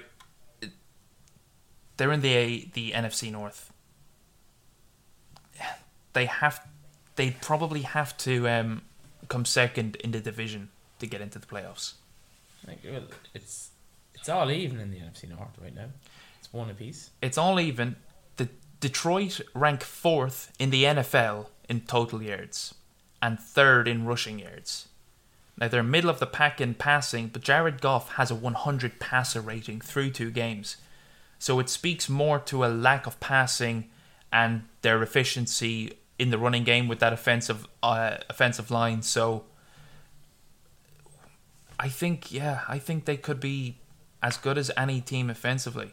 they're in the the NFC North. They have, they probably have to um, come second in the division to get into the playoffs. It's it's all even in the NFC North right now. One apiece. It's all even. The Detroit rank fourth in the NFL in total yards, and third in rushing yards. Now they're middle of the pack in passing, but Jared Goff has a 100 passer rating through two games. So it speaks more to a lack of passing and their efficiency in the running game with that offensive uh, offensive line. So I think yeah, I think they could be as good as any team offensively.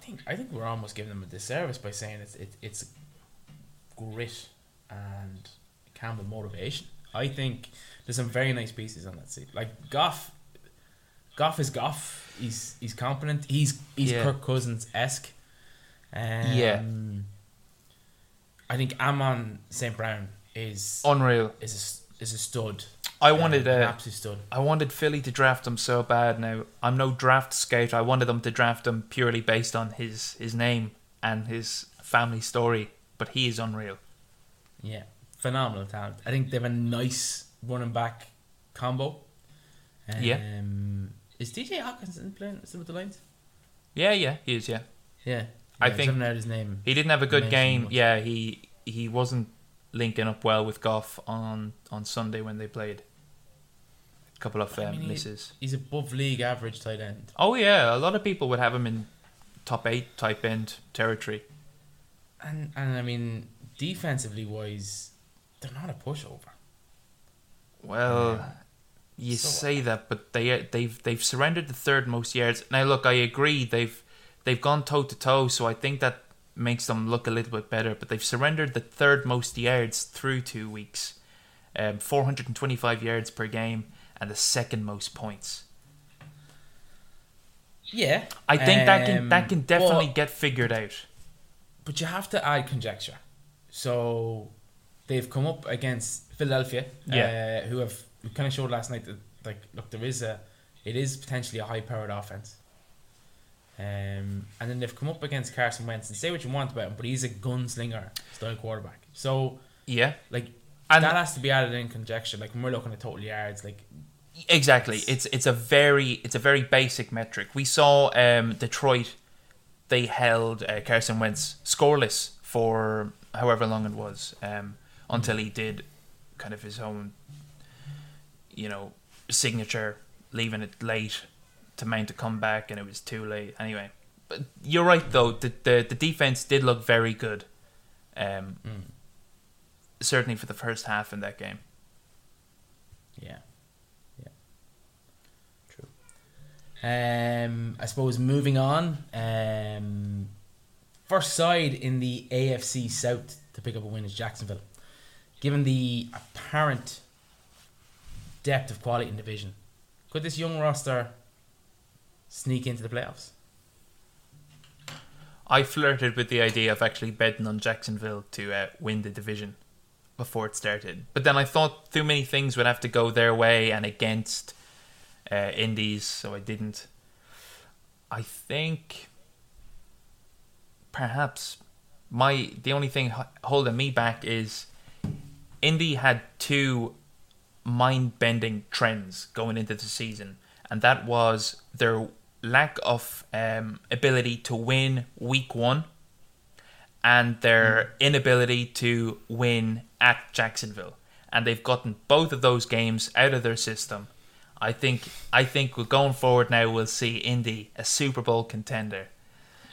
I think I think we're almost giving them a disservice by saying it's it, it's grit and Campbell motivation. I think there's some very nice pieces on that seat. Like Goff, Goff is Goff. He's he's competent. He's he's Yeah. Kirk Cousins esque. Um, Yeah. I think Amon St Brown is Unreal. is a, is a stud. I wanted uh, absolute stud. I wanted Philly to draft him so bad. Now I'm no draft scout. I wanted them to draft him purely based on his his name and his family story. But he is unreal. Yeah, phenomenal talent. I think they have a nice running back combo. Um, Yeah. Is T.J. Hockenson playing still with the Lions? Yeah, yeah, he is. Yeah, Yeah. I Yeah, think- haven't his name. he didn't have a good game. much. Yeah, he he wasn't linking up well with Goff on on Sunday when they played. Couple of I um, mean, misses. He's above league average tight end. Oh yeah, a lot of people would have him in top eight tight end territory. And and I mean, defensively wise, they're not a pushover. Well, Yeah. you So- say that, but they they've they've surrendered the third most yards. Now, look, I agree they've they've gone toe to toe, so I think that makes them look a little bit better. But they've surrendered the third most yards through two weeks, um, four hundred and twenty five yards per game, and the second most points. Yeah. I think that can Um, that can definitely but- get figured out. But you have to add conjecture. So they've come up against Philadelphia, Yeah. uh, who have who kind of showed last night that like look there is a it is potentially a high powered offense. Um, and then they've come up against Carson Wentz and say what you want about him, but he's a gunslinger style quarterback. So Yeah, like and that has to be added in conjecture. Like when we're looking at total yards, like Exactly. It's it's a very it's a very basic metric. We saw um, Detroit. They held uh, Carson Wentz scoreless for however long it was um, until he did kind of his own, you know, signature, leaving it late to mount a comeback, and it was too late anyway. But you're right though. The the, the defense did look very good. Um, mm, certainly for the first half in that game. Yeah. Yeah. True. Um, I suppose moving on. Um, first side in the AFC South to pick up a win is Jacksonville. Given the apparent depth of quality in the division, could this young roster sneak into the playoffs? I flirted with the idea of actually betting on Jacksonville to uh, win the division before it started. But then I thought too many things would have to go their way and against uh, Indies, so I didn't. I think perhaps my the only thing holding me back is Indy had two mind-bending trends going into the season, and that was their lack of um, ability to win week one and their inability to win at Jacksonville. And they've gotten both of those games out of their system. I think I think we're going forward now we'll see Indy a Super Bowl contender.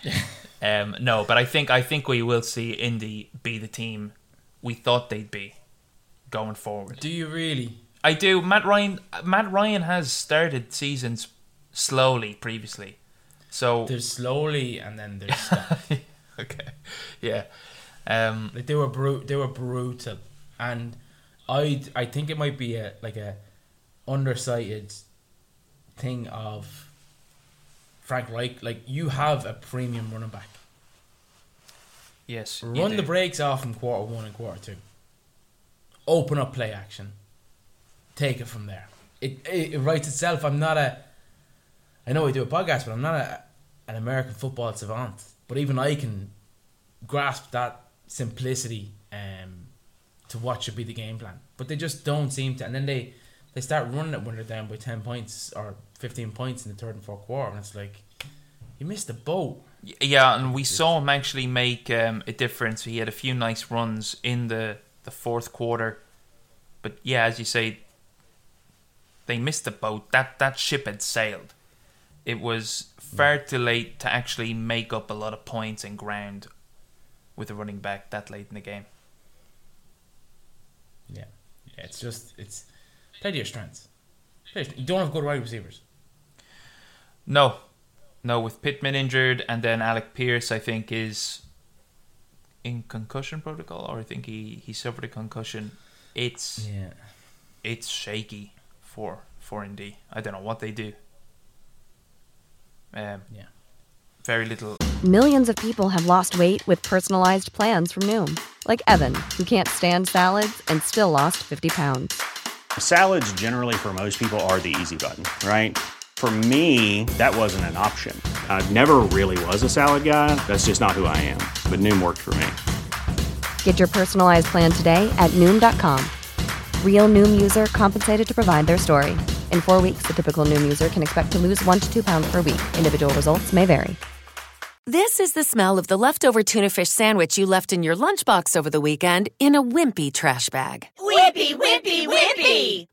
*laughs* um, no, but I think I think we will see Indy be the team we thought they'd be going forward. Do you really? I do. Matt Ryan. Matt Ryan has started seasons slowly previously, so There's slowly and then there's *laughs* okay, yeah. Um, like they were brute. They were brutal, and I I think it might be a like a undersighted thing of Frank Reich. Like you have a premium running back. yes, Run the brakes off in quarter one and quarter two. Open up play action. Take it from there. It, it it writes itself. I'm not a. I know we do a podcast, but I'm not a, an American football savant. But even I can grasp that simplicity um, to what should be the game plan. But they just don't seem to. And then they they start running it when they're down by ten points or fifteen points in the third and fourth quarter, and it's like you missed the boat. Yeah, and we saw him actually make um, a difference. He had a few nice runs in the, the fourth quarter. But yeah, as you say, they missed the boat. That that ship had sailed. It was far too late to actually make up a lot of points and ground with a running back that late in the game. Yeah, yeah. It's just it's play to your strengths. To your- You don't have good wide receivers. No, no. With Pittman injured, and then Alec Pierce, I think is in concussion protocol, or I think he he suffered a concussion. It's Yeah. it's shaky for for Indy. I don't know what they do. Um, Yeah. very little. Millions of people have lost weight with personalized plans from Noom, like Evan, who can't stand salads and still lost 50 pounds. Salads, generally, for most people, are the easy button, right? For me, that wasn't an option. I never really was a salad guy. That's just not who I am. But Noom worked for me. Get your personalized plan today at Noom.com. Real Noom user compensated to provide their story. In four weeks, the typical Noom user can expect to lose one to two pounds per week. Individual results may vary. This is the smell of the leftover tuna fish sandwich you left in your lunchbox over the weekend in a wimpy trash bag. Wimpy, wimpy, wimpy!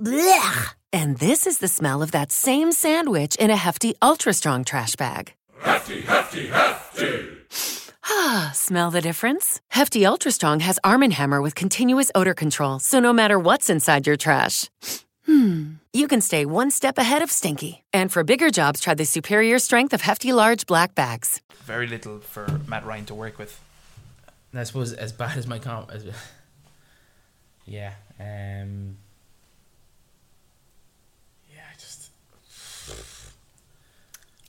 Blech! And this is the smell of that same sandwich in a hefty, ultra strong trash bag. Hefty, hefty, hefty! Ah, smell the difference? Hefty Ultra Strong has Arm & Hammer with continuous odor control, so no matter what's inside your trash, hmm, you can stay one step ahead of stinky. And for bigger jobs, try the superior strength of Hefty Large Black Bags. Very little for Matt Ryan to work with. And I suppose as bad as my comp, as yeah, um, yeah, I just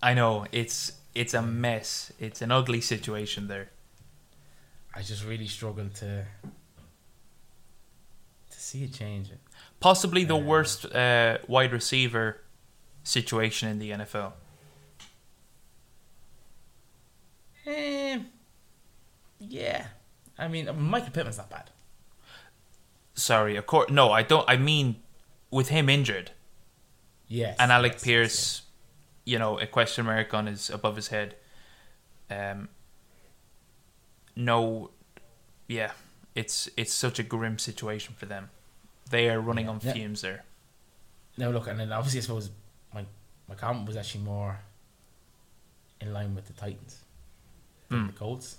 I know it's it's a mess. It's an ugly situation there. I just really struggle to to see it change. Possibly the worst uh, wide receiver situation in the NFL. Um, yeah, I mean Michael Pittman's not bad. Sorry, of course. No, I don't. I mean, with him injured Yes, and Alec yes, Pierce, you know, a question mark on his above his head. Um. No, yeah, it's it's such a grim situation for them. They are running on Yeah. fumes there. Now look, and then obviously I suppose my my comment was actually more in line with the Titans, than Hmm. the Colts.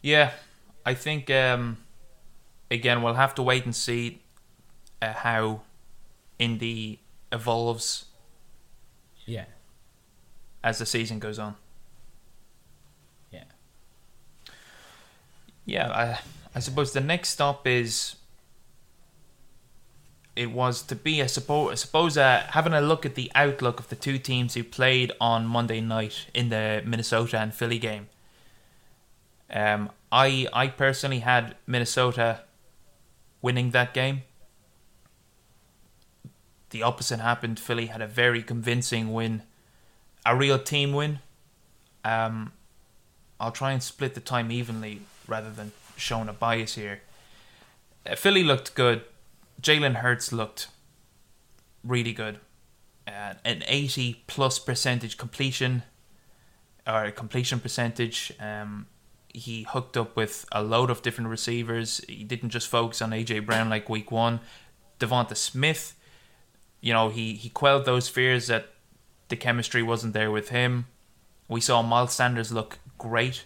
Yeah, I think um, again we'll have to wait and see uh, how Indy evolves Yeah, as the season goes on. yeah. Yeah, I, I suppose the next stop is. It was to be, I suppose, I suppose uh, having a look at the outlook of the two teams who played on Monday night in the Minnesota and Philly game. Um, I I personally had Minnesota winning that game. The opposite happened. Philly had a very convincing win, a real team win. Um, I'll try and split the time evenly rather than showing a bias here. Uh, Philly looked good. Jalen Hurts looked really good. Uh, an 80 plus percentage completion or completion percentage. Um, he hooked up with a load of different receivers. He didn't just focus on AJ Brown like week one. Devonta Smith, you know, he, he quelled those fears that the chemistry wasn't there with him. We saw Miles Sanders look great.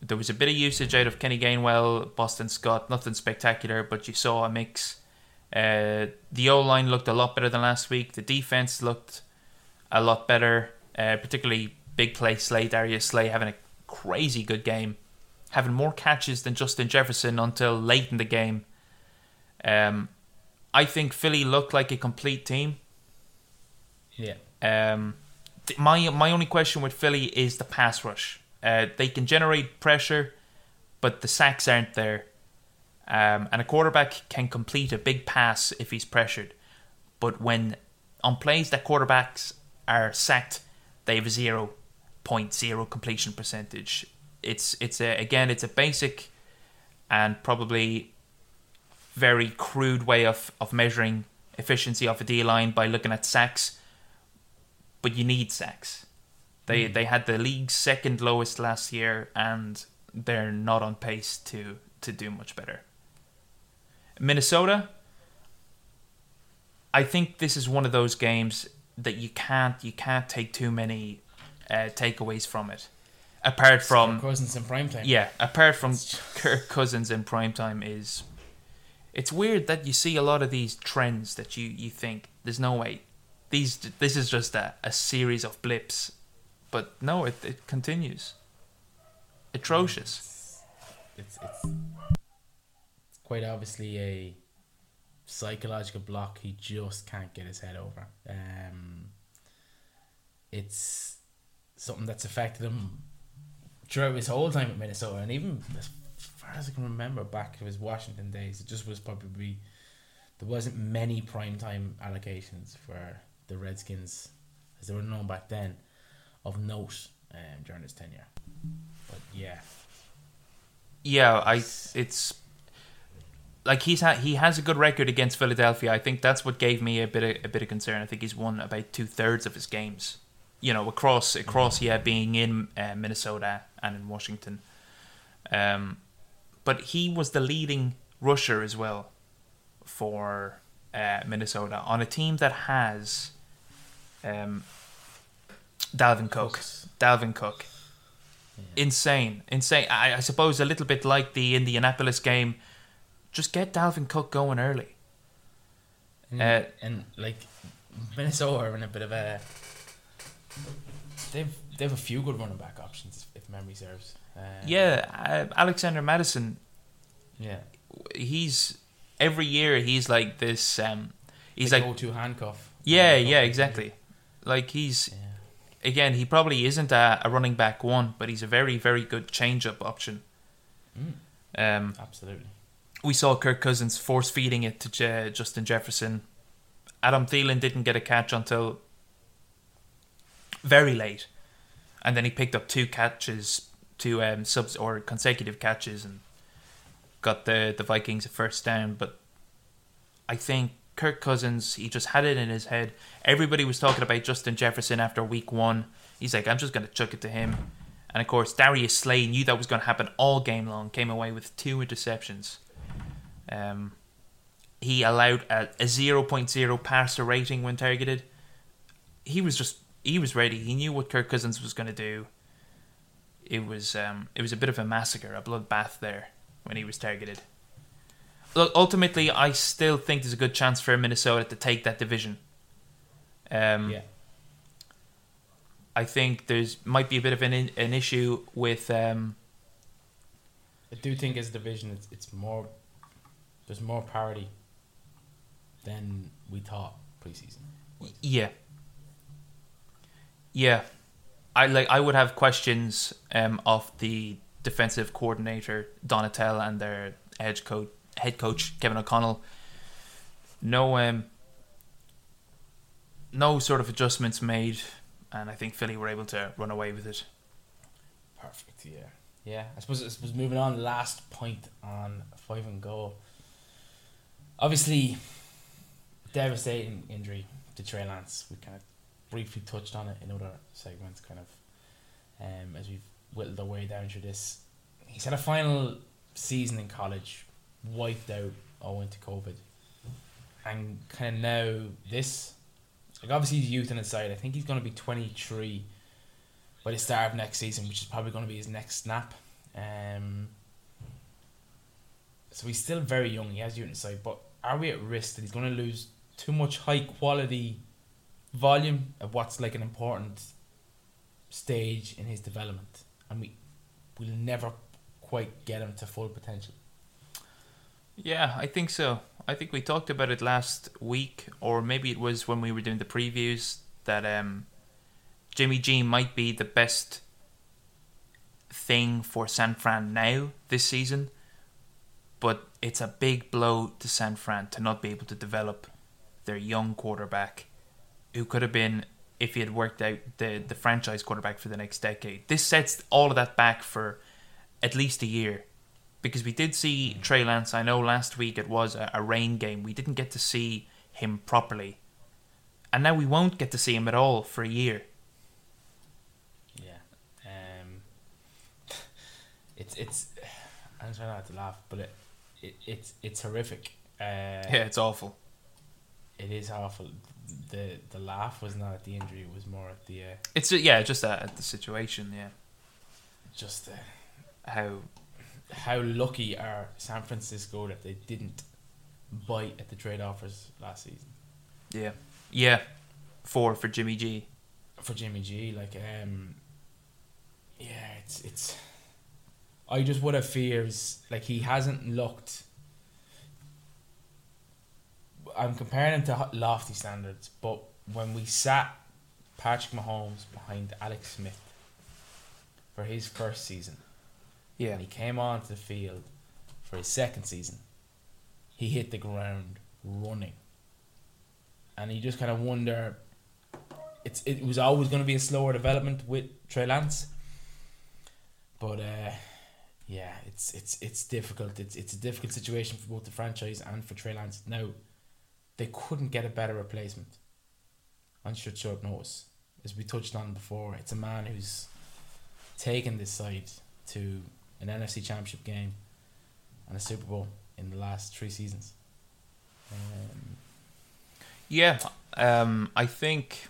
There was a bit of usage out of Kenny Gainwell, Boston Scott, nothing spectacular, but you saw a mix. Uh, the O line looked a lot better than last week. The defense looked a lot better, uh, particularly big play Slay, Darius Slay having a crazy good game, having more catches than Justin Jefferson until late in the game. Um, I think Philly looked like a complete team. Yeah. Um, th- my my only question with Philly is the pass rush. Uh, they can generate pressure, but the sacks aren't there. Um, and a quarterback can complete a big pass if he's pressured, but when on plays that quarterbacks are sacked, they have a zero point zero completion percentage. It's it's a again it's a basic and probably very crude way of, of measuring efficiency of a D line by looking at sacks. But you need sacks. They they had the league's second lowest last year and they're not on pace to to do much better. Minnesota I think this is one of those games that you can't you can't take too many uh, takeaways from it. Apart from Cousins in prime time. yeah, apart from Kirk Cousins in prime time is it's weird that you see a lot of these trends that you, you think there's no way these this is just a, a series of blips but no it, it continues atrocious It's it's it's quite obviously a psychological block he just can't get his head over. Um, it's something that's affected him throughout his whole time at Minnesota, and even as far as I can remember back to his Washington days, it just was probably there wasn't many primetime allocations for the Redskins as they were known back then of note um, during his tenure. But yeah, yeah I it's like he's he has a good record against Philadelphia. I think that's what gave me a bit of, a bit of concern. I think he's won about two thirds of his games you know across across yeah being in uh, Minnesota and in Washington um but he was the leading rusher as well for uh, Minnesota on a team that has um, Dalvin Cook. Dalvin Cook. Insane. Insane. I, I suppose a little bit like the Indianapolis game. Just get Dalvin Cook going early. And, Uh, and like Minnesota are in a bit of a they've they have a few good running back options if memory serves. Uh, Yeah, uh, Alexander Mattison. yeah. He's every year he's like this. Um, he's the like go-to handcuff. yeah, yeah, exactly. Like he's Yeah. again, he probably isn't a, a running back one, but he's a very, very good change up option. Mm, Um, absolutely. we saw Kirk Cousins force feeding it to Je- Justin Jefferson. Adam Thielen didn't get a catch until very late, and then he picked up two catches, two um, subs or consecutive catches, and got the the Vikings a first down. But I think Kirk Cousins, he just had it in his head. Everybody was talking about Justin Jefferson after week one. He's like, I'm just going to chuck it to him. And of course, Darius Slay knew that was going to happen all game long. Came away with two interceptions. Um, he allowed a, a 0.0 passer rating when targeted. He was just he was ready. He knew what Kirk Cousins was going to do. It was um, it was a bit of a massacre, a bloodbath there when he was targeted. Look, ultimately, I still think there's a good chance for Minnesota to take that division. Um, Yeah. I think there's might be a bit of an an issue with um, I do think as a division, it's it's more there's more parity than we thought preseason. Yeah. Yeah. I like I would have questions um of the defensive coordinator Donatell and their head coach head coach Kevin O'Connell. No um no sort of adjustments made and I think Philly were able to run away with it. Perfect. Yeah. Yeah. I suppose I suppose moving on. Last point on five and goal. Obviously, devastating injury to Trey Lance. We kind of briefly touched on it in other segments, kind of, um, as we've whittled our way down through this. He's had a final season in college, wiped out owing to COVID, and kind of now this Like obviously he's youth in his side. I think he's going to be 23 by the start of next season, which is probably going to be his next snap. Um, so he's still very young. He has youth in his side, but are we at risk that he's going to lose too much high quality volume of what's like an important stage in his development, and we will never quite get him to full potential. Yeah, I think so. I think we talked about it last week, or maybe it was when we were doing the previews that um, Jimmy G might be the best thing for San Fran now this season, but it's a big blow to San Fran to not be able to develop their young quarterback who could have been if he had worked out the the franchise quarterback for the next decade. This sets all of that back for at least a year. Because we did see Trey Lance, I know last week it was a, a rain game. We didn't get to see him properly. And now we won't get to see him at all for a year. Yeah. Um, *laughs* it's it's. *sighs* I'm trying not to laugh, but it, it it's it's horrific. Uh, Yeah, it's awful. It is awful. The the laugh was not at the injury; it was more at the uh, It's yeah, just uh, the situation. Yeah, just uh, how how lucky are San Francisco that they didn't bite at the trade offers last season yeah yeah four for Jimmy G. for Jimmy G. Like, um, yeah, it's it's. I just would have fears like he hasn't looked. I'm comparing him to lofty standards, but when we sat Patrick Mahomes behind Alex Smith for his first season, Yeah, and he came onto the field for his second season, he hit the ground running. And you just kind of wonder it's it was always going to be a slower development with Trey Lance. But uh, yeah, it's it's it's difficult. It's it's a difficult situation for both the franchise and for Trey Lance. Now, they couldn't get a better replacement on such short notice. As we touched on before, it's a man who's taken this side to an NFC Championship game and a Super Bowl in the last three seasons. Um, yeah. Um, I think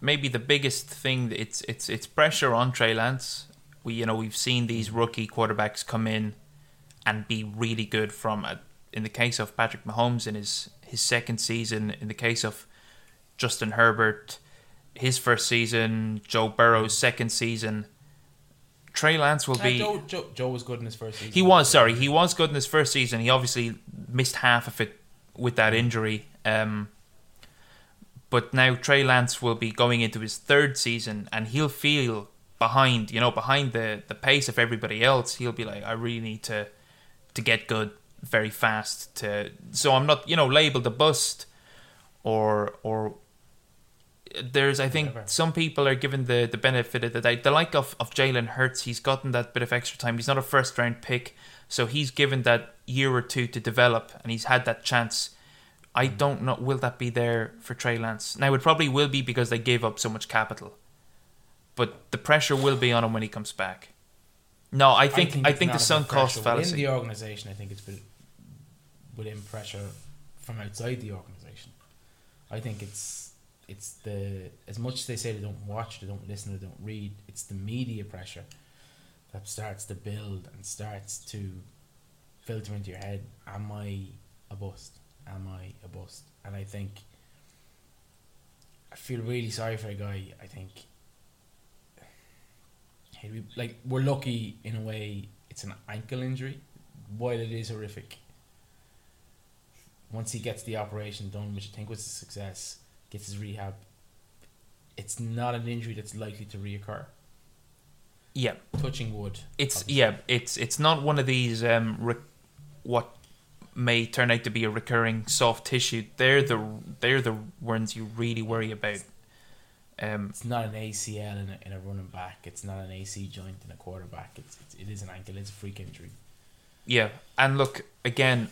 maybe the biggest thing it's it's it's pressure on Trey Lance. We you know we've seen these rookie quarterbacks come in and be really good from a, in the case of Patrick Mahomes in his his second season, in the case of Justin Herbert, his first season, Joe Burrow's second season. Trey Lance will uh, be. Joe, Joe, Joe was good in his first season. He was sorry. He was good in his first season. He obviously missed half of it with that injury. Um, but now Trey Lance will be going into his third season, and he'll feel behind. You know, behind the the pace of everybody else. He'll be like, I really need to to get good very fast. To so I'm not you know labeled a bust or or there's I think Whatever. some people are given the, the benefit of the doubt. The like of, of Jalen Hurts, he's gotten that bit of extra time. He's not a first round pick, so he's given that year or two to develop, and he's had that chance. I mm-hmm. don't know. Will that be there for Trey Lance? Now it probably will be because they gave up so much capital, but the pressure will be on him when he comes back. No, I think I think, it's the not sunk cost fallacy. Within the organisation, I think it's been within pressure from outside the organisation. I think it's it's the as much as they say they don't watch, they don't listen, they don't read. It's the media pressure that starts to build and starts to filter into your head. Am I a bust? Am I a bust? And I think I feel really sorry for a guy. I think like we're lucky in a way. It's an ankle injury, while it is horrific. Once he gets the operation done, which I think was a success, gets his rehab. It's not an injury that's likely to reoccur. yeah, Touching wood. it's obviously. yeah, it's it's not one of these um re- what may turn out to be a recurring soft tissue. They're the they're the ones you really worry about. Um, It's not an ACL in a, in a running back. It's not an AC joint in a quarterback. It's, it's it is an ankle. It's a freak injury. Yeah, and look again,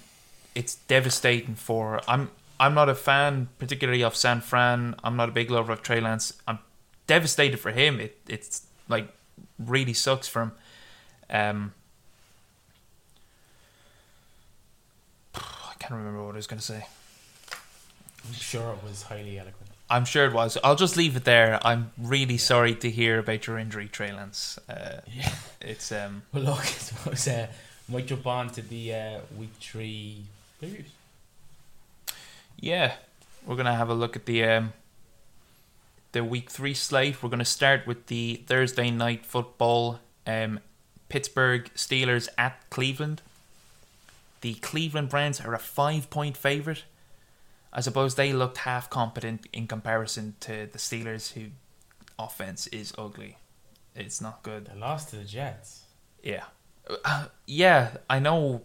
it's devastating for. I'm I'm not a fan particularly of San Fran. I'm not a big lover of Trey Lance. I'm devastated for him. It it's like really sucks for him. Um, *sighs* I can't remember what I was gonna say. I'm sure it was highly eloquent. I'm sure it was. I'll just leave it there. I'm really sorry to hear about your injury, Trey Lance. Uh, Yeah. It's um, Well, look, *laughs* I suppose uh, might jump on to the uh, week three yeah. We're gonna have a look at the um, the week three slate. We're gonna start with the Thursday night football. Um, Pittsburgh Steelers at Cleveland. The Cleveland Browns are a five point favorite. I suppose they looked half competent in comparison to the Steelers, who offense is ugly. It's not good. They lost to the Jets. Yeah, uh, yeah, I know,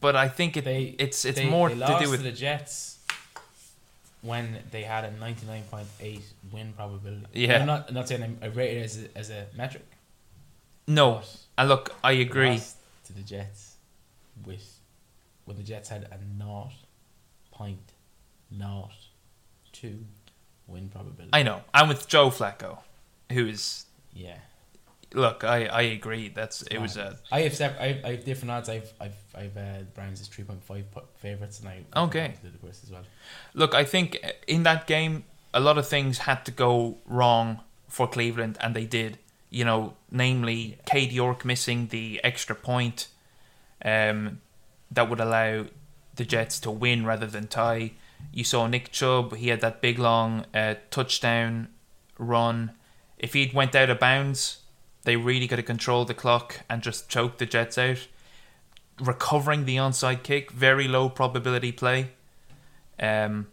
but I think it, They it's it's they, more they to do with to the Jets when they had a ninety nine point eight win probability. Yeah. I'm not I'm not saying I rate it as a, as a metric. no. And look, I agree. lost to the Jets with when the Jets had a naught point naught two win probability. I know. I'm with Joe Flacco, who is yeah. Look. I I agree. That's it was a I have sep- I have, I have different odds. I've I've I've uh, the Browns as three point five favorites, and I Okay. did the course as well. look. I think in that game, a lot of things had to go wrong for Cleveland, and they did. You know, namely, Cade York missing the extra point, um, that would allow the Jets to win rather than tie. You saw Nick Chubb; he had that big long uh, touchdown run. If he'd went out of bounds, they really got to control the clock and just choke the Jets out. Recovering the onside kick, very low probability play. Um,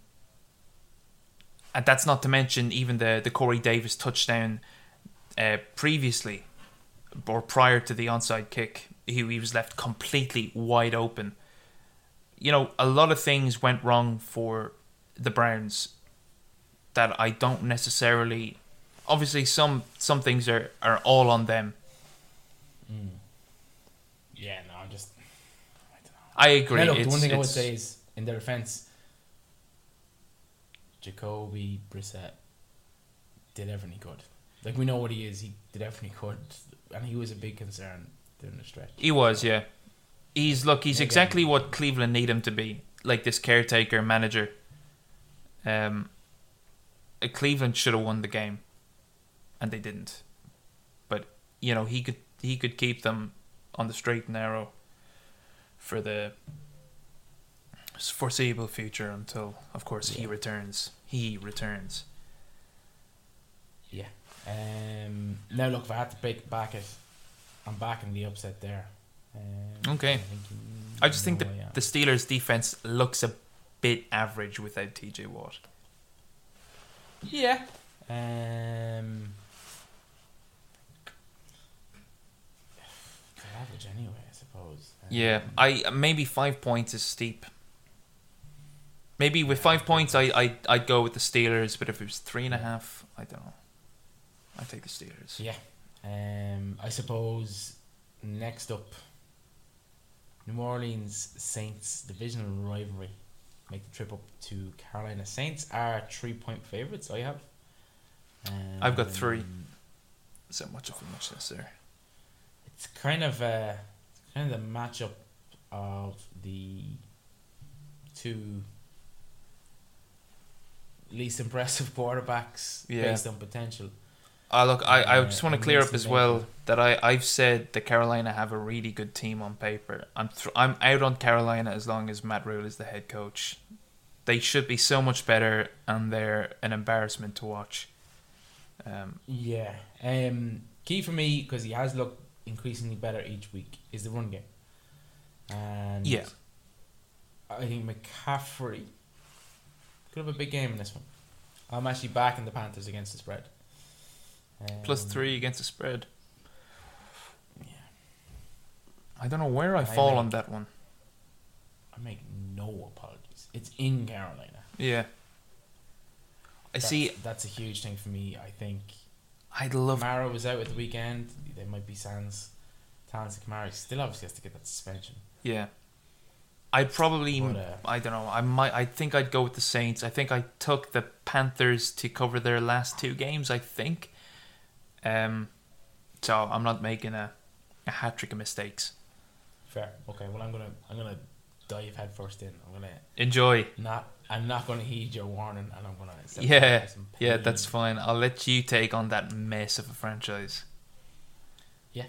and that's not to mention even the the Corey Davis touchdown uh, previously or prior to the onside kick. He, he was left completely wide open. You know, a lot of things went wrong for the Browns that I don't necessarily. Obviously, some some things are, are all on them. Yeah, no, I'm just. I don't know. I agree. Now, look, the one thing I would say is, in their defense, Jacoby Brissett did everything he could. Like we know what he is. He did everything he could, and he was a big concern during the stretch. He was, yeah. He's look. He's Again. exactly what Cleveland need him to be, like this caretaker manager. Um, Cleveland should have won the game, and they didn't. But you know he could he could keep them on the straight and narrow for the foreseeable future until, of course, he returns. He returns. Yeah. Um. Now look, if I had to pick back it, I'm backing the upset there. Um, Okay. I, think you I just think that the Steelers' defense looks a bit average without T.J. Watt. Yeah. Um. Average anyway, I suppose. Um, Yeah, I maybe five points is steep. Maybe with five points, I I I'd go with the Steelers, but if it was three and a half, I don't know. I take the Steelers. Yeah. Um. I suppose next up, New Orleans Saints divisional rivalry make the trip up to Carolina. Saints are three point favorites. I have. Um, I've got three. So much of a muchness there. It's kind of uh, it's kind of the matchup of the two least impressive *laughs* quarterbacks Yeah. based on potential. Uh, look, I, I Uh, just want to clear up as well that I I've said that Carolina have a really good team on paper. I'm th- I'm out on Carolina as long as Matt Rhule is the head coach. They should be so much better, and they're an embarrassment to watch. Um, Yeah. Um, key for me because he has looked increasingly better each week is the run game. And Yeah. I think McCaffrey could have a big game in this one. I'm actually backing the Panthers against the spread. Um, plus three against the spread. Yeah. I don't know where I I fall like- on that one. I make no apologies. It's in Carolina. Yeah. I That's, see. That's a huge thing for me. I think I'd love. Kamara was out at the weekend. There might be sans talents. Kamara still obviously has to get that suspension. Yeah. I'd probably. But, uh, I don't know. I might. I think I'd go with the Saints. I think I took the Panthers to cover their last two games. I think. Um. So I'm not making a, a hat trick of mistakes. Fair. Okay. Well, I'm gonna I'm gonna dive headfirst in. I'm gonna Enjoy. not. I'm not gonna heed your warning, and I'm gonna. set Yeah, some yeah, that's fine. I'll let you take on that mess of a franchise. yeah.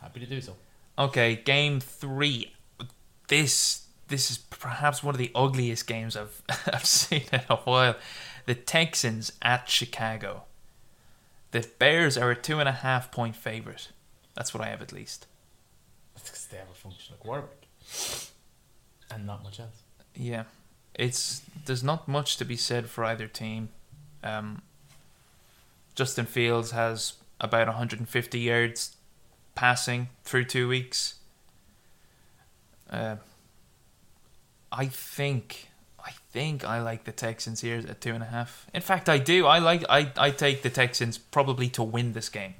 Happy to do so. Okay, game three. This this is perhaps one of the ugliest games I've *laughs* I've seen in a while. The Texans at Chicago. The Bears are a two and a half point favorite. That's what I have at least. That's 'cause they have a functional quarterback, and not much else. Yeah, it's there's not much to be said for either team. Um, Justin Fields has about 150 yards passing through two weeks. Uh, I think I think I like the Texans here at two and a half. In fact, I do. I like I I take the Texans probably to win this game.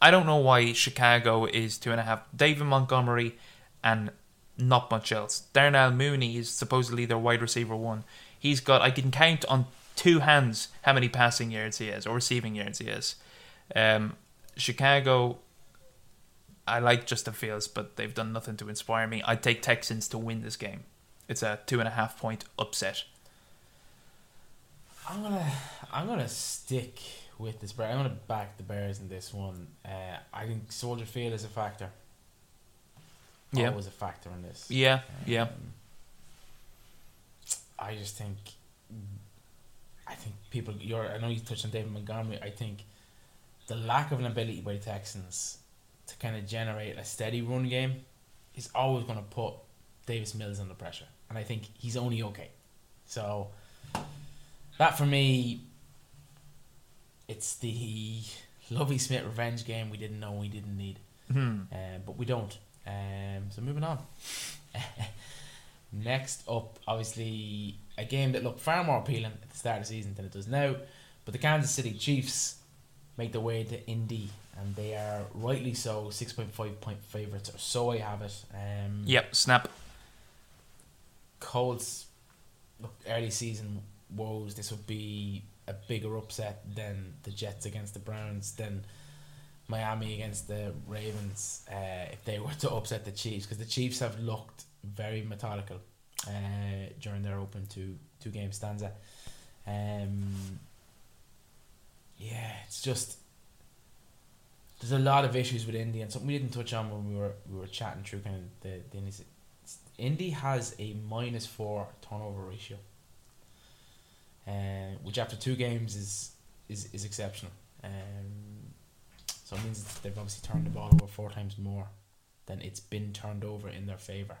I don't know why Chicago is two and a half. David Montgomery and not much else. Darnell Mooney is supposedly their wide receiver one. He's got I can count on two hands how many passing yards he has or receiving yards he has. Um, Chicago, I like Justin Fields, but they've done nothing to inspire me. I take Texans to win this game. It's a two and a half point upset. I'm gonna I'm gonna stick with this Bear. I'm gonna back the Bears in this one. Uh, I think Soldier Field is a factor. Yeah. always a factor in this. Yeah, yeah. Um, I just think, I think people. You're. I know you touched on David Montgomery. I think the lack of an ability by the Texans to kind of generate a steady run game is always going to put Davis Mills under pressure, and I think he's only okay. So that for me, it's the Lovie Smith revenge game we didn't know we didn't need, Hmm. um, but we don't. Um, so moving on. *laughs* Next up, obviously, a game that looked far more appealing at the start of the season than it does now. But the Kansas City Chiefs make their way to Indy, and they are rightly so six point five point favorites, or so I have it. Um, Yep, snap. Colts, look, early season woes. This would be a bigger upset than the Jets against the Browns, than Miami against the Ravens. Uh, if they were to upset the Chiefs, because the Chiefs have looked very methodical uh, during their open two two game stanza. Um, yeah, it's just there's a lot of issues with Indy, and something we didn't touch on when we were we were chatting through kind of the the Indy Indy has a minus four turnover ratio, uh, which after two games is is, is exceptional. Um, so it means they've obviously turned the ball over four times more than it's been turned over in their favor.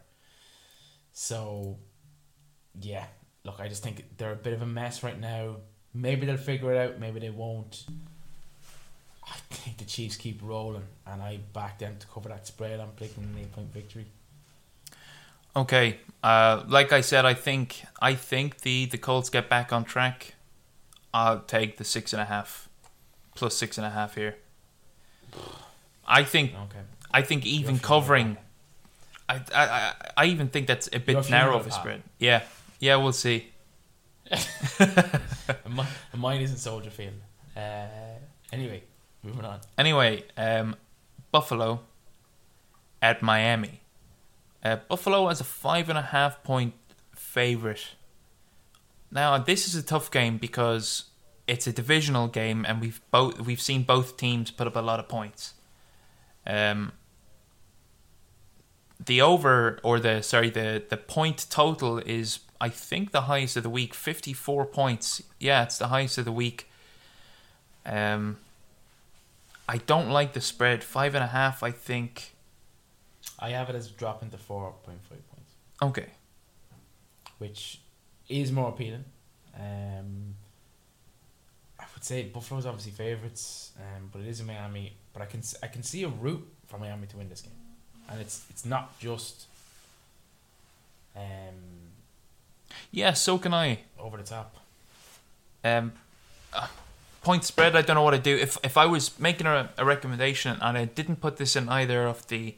So, yeah, look, I just think they're a bit of a mess right now. Maybe they'll figure it out. Maybe they won't. I think the Chiefs keep rolling, and I back them to cover that spread. I'm picking an eight point victory. Okay. Uh, like I said, I think I think the the Colts get back on track. I'll take the six and a half, plus six and a half here. I think Okay. I think even covering. I, I I I even think that's a bit narrow of a spread. Yeah, yeah, we'll see. *laughs* *laughs* And mi- and mine isn't Soldier Field. Uh, anyway, moving on. Anyway, um, Buffalo at Miami. Uh, Buffalo as a five and a half point favorite. Now this is a tough game because it's a divisional game, and we've both we've seen both teams put up a lot of points. Um, the over or the sorry the the point total is I think the highest of the week, fifty four points. Yeah, it's the highest of the week. Um, I don't like the spread. Five and a half, I think. I have it as dropping to four point five points, Okay. which is more appealing. Um, I would say Buffalo's obviously favourites, um, but it is in Miami. But I can I can see a route for Miami to win this game, and it's it's not just um, Yeah, so can I. over the top. Um, uh, point spread. I don't know what to do. If if I was making a, a recommendation and I didn't put this in either of the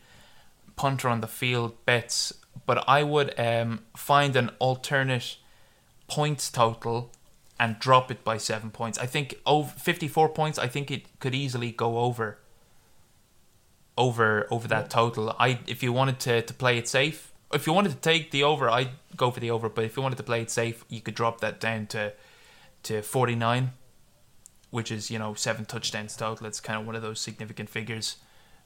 punter on the field bets, but I would um find an alternate points total and drop it by seven points. I think over fifty four points. I think it could easily go over. Over over that total. I if you wanted to to play it safe, if you wanted to take the over, I'd go for the over. But if you wanted to play it safe, you could drop that down to to 49, which is you know seven touchdowns total. It's kind of one of those significant figures.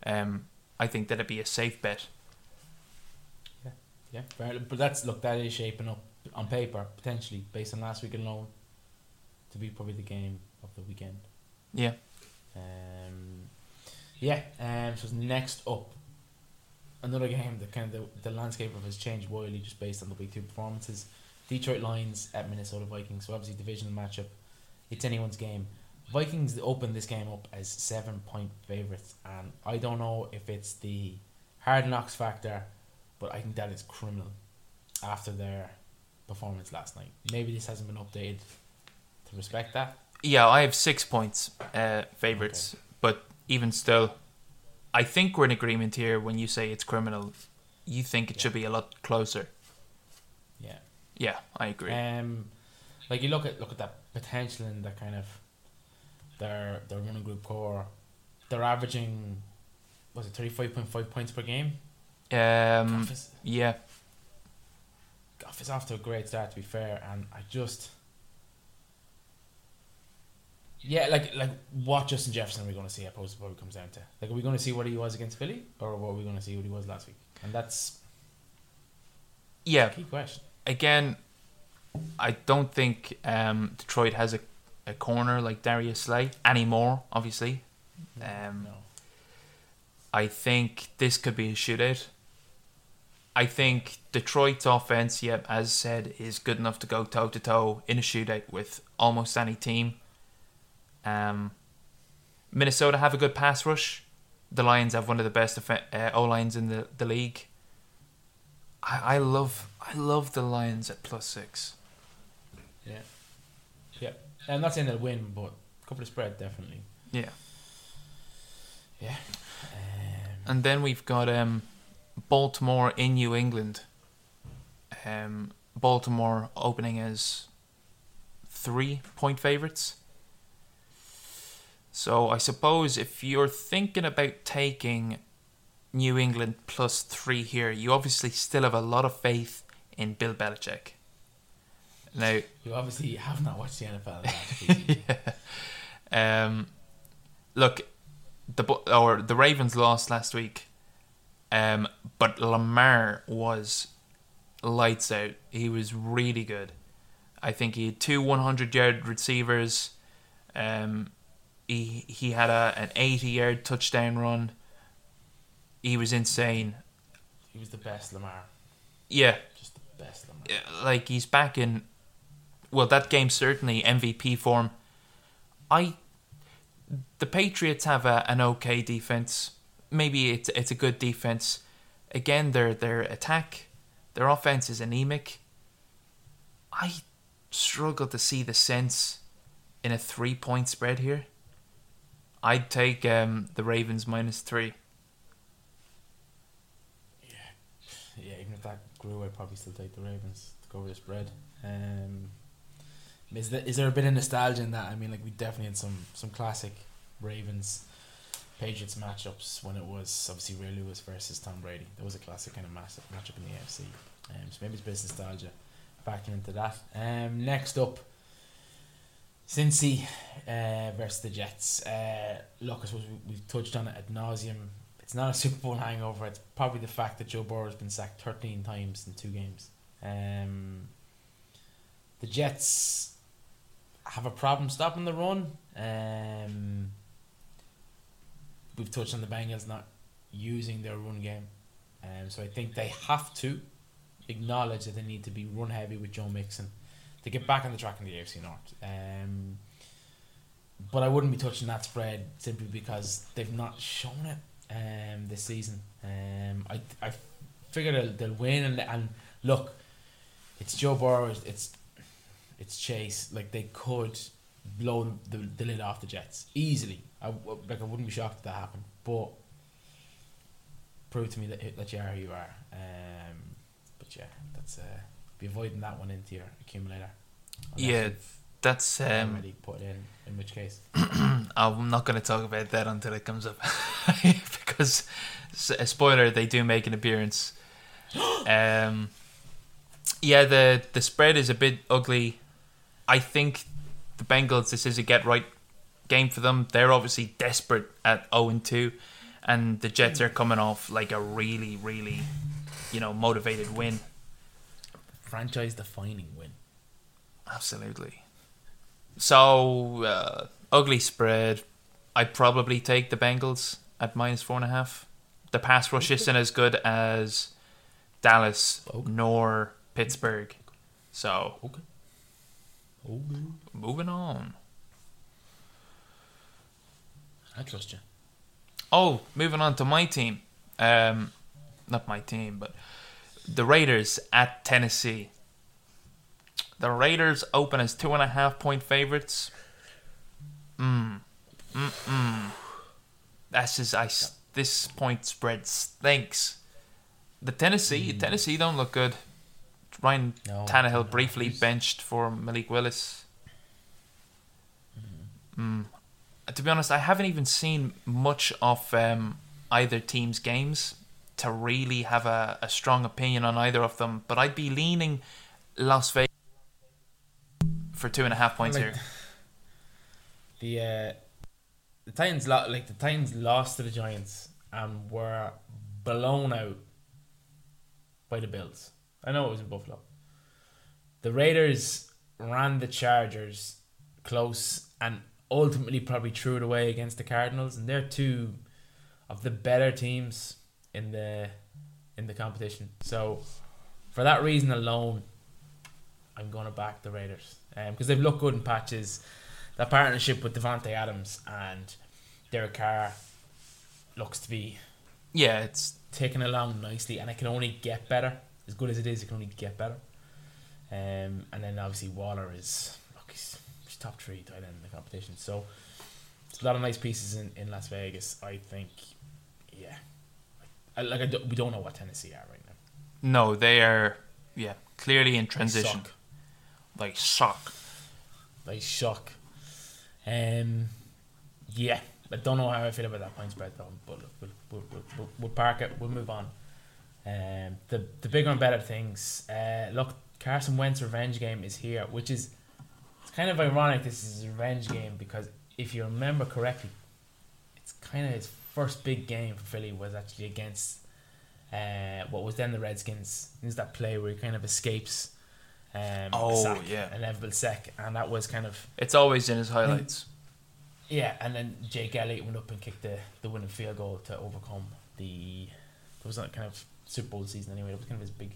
Um, I think that'd be a safe bet. Yeah, yeah, but that's look that is shaping up on paper potentially based on last week alone to be probably the game of the weekend. Yeah. Um, yeah. Um. So next up, another game that kind of the, the landscape of has changed wildly just based on the week two performances. Detroit Lions at Minnesota Vikings. So obviously divisional matchup. It's anyone's game. Vikings open this game up as seven point favorites, and I don't know if it's the hard knocks factor, but I think that is criminal after their performance last night. Maybe this hasn't been updated to respect that. Yeah, I have six points uh, favorites, but even still, I think we're in agreement here. When you say it's criminal, you think it should be a lot closer. Yeah. Yeah, I agree. Um, like you look at look at that potential in that kind of their their running group core. They're averaging was it thirty five point five points per game. Um, Goff is, yeah, Goff is off to a great start to be fair, and I just yeah, like like what Justin Jefferson are we going to see? I suppose what it comes down to. Like, are we going to see what he was against Philly, or what are we going to see what he was last week? And that's yeah. key question. Again, I don't think um, Detroit has a, a corner like Darius Slay anymore. Obviously, um, no. I think this could be a shootout. I think Detroit's offense, yep, as said, is good enough to go toe to toe in a shootout with almost any team. Um, Minnesota have a good pass rush. The Lions have one of the best uh, O lines in the, the league. I, I love I love the Lions at plus six. Yeah, yeah. I'm not saying they'll win, but a couple of spread definitely. Yeah, Yeah. Um, and then we've got um, Baltimore in New England. Um, Baltimore opening as three point favorites. So I suppose if you're thinking about taking New England plus three here, you obviously still have a lot of faith in Bill Belichick. Now, you obviously have not watched the NFL last *laughs* week. yeah. Um, look, the or the Ravens lost last week, um, but Lamar was lights out. He was really good. I think he had two 100 yard receivers. Um, he he had a an 80 yard touchdown run. He was insane. He was the best Lamar. Yeah, Just the best Lamar. uh, like he's back in well that game certainly MVP form. I the Patriots have a, an okay defense. Maybe it's it's a good defense. Again, their their attack, their offense is anemic. I struggle to see the sense in a three point spread here. I'd take um, the Ravens minus three. Yeah, yeah. even if that grew, I'd probably still take the Ravens to go over the spread. Um, is there, is there a bit of nostalgia in that? I mean, like we definitely had some some classic Ravens Patriots matchups when it was obviously Ray Lewis versus Tom Brady. That was a classic kind of massive matchup in the AFC. Um, so maybe it's a bit of nostalgia factoring into that. Um, next up, Cincy uh, versus the Jets. Uh, look, I suppose we, we've touched on it ad nauseum. It's not a Super Bowl hangover. It's probably the fact that Joe Burrow has been sacked 13 times in two games. Um, the Jets have a problem stopping the run. Um, we've touched on the Bengals not using their run game. Um, so I think they have to acknowledge that they need to be run heavy with Joe Mixon to get back on the track in the AFC North. Um, but I wouldn't be touching that spread simply because they've not shown it um, this season. Um, I I figure they'll, they'll win and, and look, it's Joe Burrow. It's it's Chase. Like they could blow the, the lid off the Jets easily. I like I wouldn't be shocked if that happened. But prove to me that that you are who you are. Um, but yeah, that's uh, be avoiding that one into your accumulator. Yeah, that's um, already put in. In which case, *clears throat* I'm not going to talk about that until it comes up *laughs* because a spoiler they do make an appearance. *gasps* um, yeah, the the spread is a bit ugly. I think the Bengals. This is a get right game for them. They're obviously desperate at zero and two, and the Jets are coming off like a really, really, you know, motivated win. Franchise defining win. Absolutely. So uh, ugly spread. I'd probably take the Bengals at minus four and a half. The pass rush isn't as good as Dallas nor Pittsburgh. So Okay. Okay. moving on. I trust you. Oh, moving on to my team. Um, not my team, but the Raiders at Tennessee. The Raiders open as two and a half point favorites. Mm. Mm-mm. That's just I. This point spread stinks. The Tennessee, Tennessee don't look good. Ryan No, Tannehill briefly benched for Malik Willis. Mm. To be honest, I haven't even seen much of um, either team's games to really have a, a strong opinion on either of them. But I'd be leaning Las Vegas for two and a half points Like- here. The uh, the Titans lo- like the Titans lost to the Giants and were blown out by the Bills. I know it was in Buffalo. The Raiders ran the Chargers close and ultimately probably threw it away against the Cardinals, and they're two of the better teams in the in the competition. So for that reason alone, I'm going to back the Raiders because they've looked good in patches. That partnership with Davante Adams and Derek Carr looks to be Yeah, it's taking along nicely, and it can only get better. As good as it is, it can only get better. Um, and then obviously Waller is look, he's, he's top three tight end in the competition. So there's a lot of nice pieces in, in Las Vegas. I think, yeah, I, like I do, we don't know what Tennessee are right now. no, they are yeah clearly in They transition. suck. Like shock. They shock. Um, yeah, I don't know how I feel about that point spread though, but we'll, we'll, we'll, we'll park it. We'll move on. Um, the the bigger and better things. Uh, look, Carson Wentz revenge game is here, which is it's kind of ironic. This is a revenge game because if you remember correctly, it's kind of his first big game for Philly was actually against uh, what was then the Redskins. There's that play where he kind of escapes. Um, Oh, sack, yeah. inevitable sack, and that was kind of It's always in his highlights. yeah, and then Jake Elliott went up and kicked the, the winning field goal to overcome the. It was that kind of Super Bowl season anyway. It was kind of his big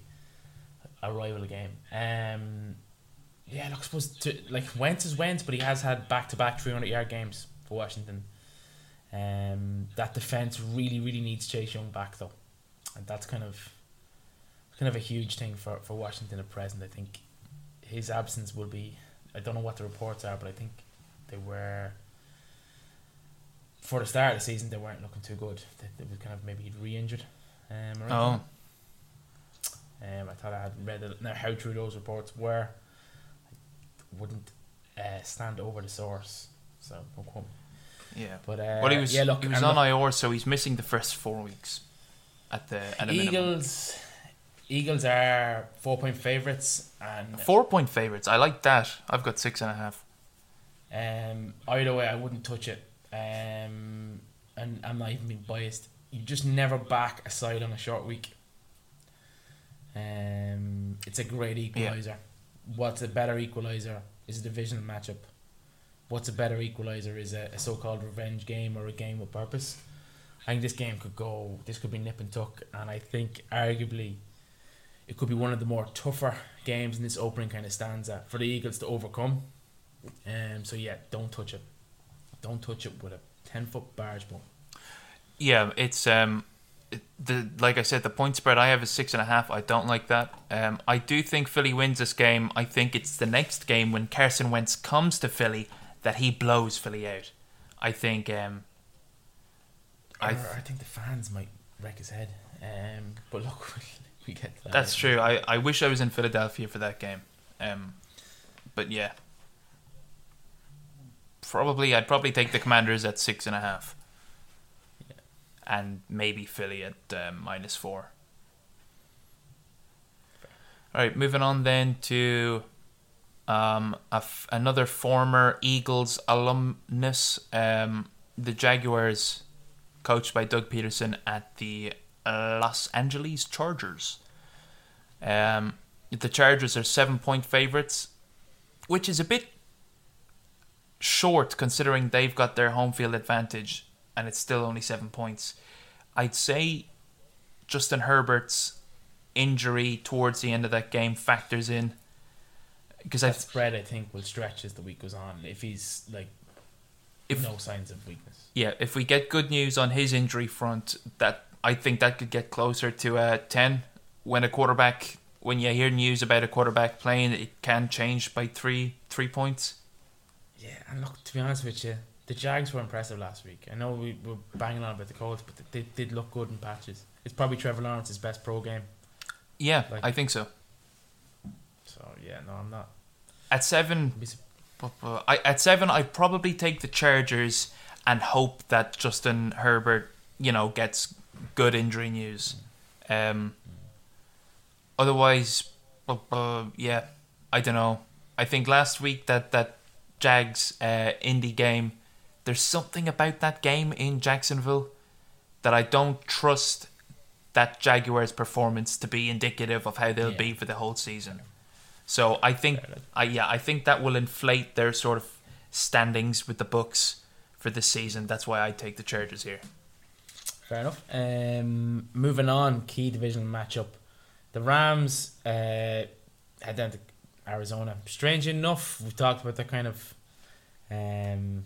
arrival rival game. Um, yeah, look, supposed to like Wentz is Wentz, but he has had back to back three hundred yard games for Washington. Um, that defense really, really needs Chase Young back though, and that's kind of kind of a huge thing for for Washington at present. I think his absence will be. I don't know what the reports are, but I think they were for the start of the season they weren't looking too good. They, they was kind of maybe he'd re-injured. Um, Oh, um, I thought I had read it. Now how true those reports were, I wouldn't uh, stand over the source. So don't quote me. Yeah. But uh, Well, he was yeah, look, he was on IR, so he's missing the first four weeks at the at a minimum. Eagles. Eagles are four point favorites, and Four point favorites. I like that. I've got six and a half. Um, either way, I wouldn't touch it. Um, and I'm not even being biased. You just never back a side on a short week. Um, it's a great equalizer. What's a better equalizer is a divisional matchup. What's a better equalizer is a, a so-called revenge game or a game with purpose. I think this game could go. This could be nip and tuck, and I think arguably it could be one of the more tougher games in this opening kind of stanza for the Eagles to overcome. Um, so yeah, don't touch it. Don't touch it with a ten foot barge pole. Yeah, it's um, the like I said, the point spread I have is six and a half. I don't like that. Um, I do think Philly wins this game. I think it's the next game when Carson Wentz comes to Philly that he blows Philly out. I think um, I I, I think the fans might wreck his head. Um, but look, *laughs* we get that. that's true. I, I wish I was in Philadelphia for that game. Um, but yeah, probably I'd probably take the Commanders at six and a half, and maybe Philly at um, minus four. All right, moving on then to um, another former Eagles alumnus, um, the Jaguars, coached by Doug Pederson at the Los Angeles Chargers. Um, the Chargers are seven point favorites, which is a bit short considering they've got their home field advantage and it's still only seven points. I'd say Justin Herbert's injury towards the end of that game factors in because that spread I think will stretch as the week goes on if he's like if no signs of weakness. Yeah, if we get good news on his injury front, that I think that could get closer to a ten. When a quarterback, when you hear news about a quarterback playing, it can change by three three points. Yeah, and look, to be honest with you, the Jags were impressive last week. I know we were banging on about the Colts, but they did look good in patches. It's probably Trevor Lawrence's best pro game. Yeah, like, I think so. Yeah, no, I'm not. At seven, I, at seven, I probably take the Chargers and hope that Justin Herbert, you know, gets good injury news. Um, otherwise, uh, yeah, I don't know. I think last week that that Jags uh, Indy game, there's something about that game in Jacksonville that I don't trust that Jaguars performance to be indicative of how they'll yeah. be for the whole season. So I think, I yeah, I think that will inflate their sort of standings with the books for this season. That's why I take the Chargers here. Fair enough. Um, moving on, key divisional matchup. The Rams uh, head down to Arizona. Strange enough, we've talked about the kind of um,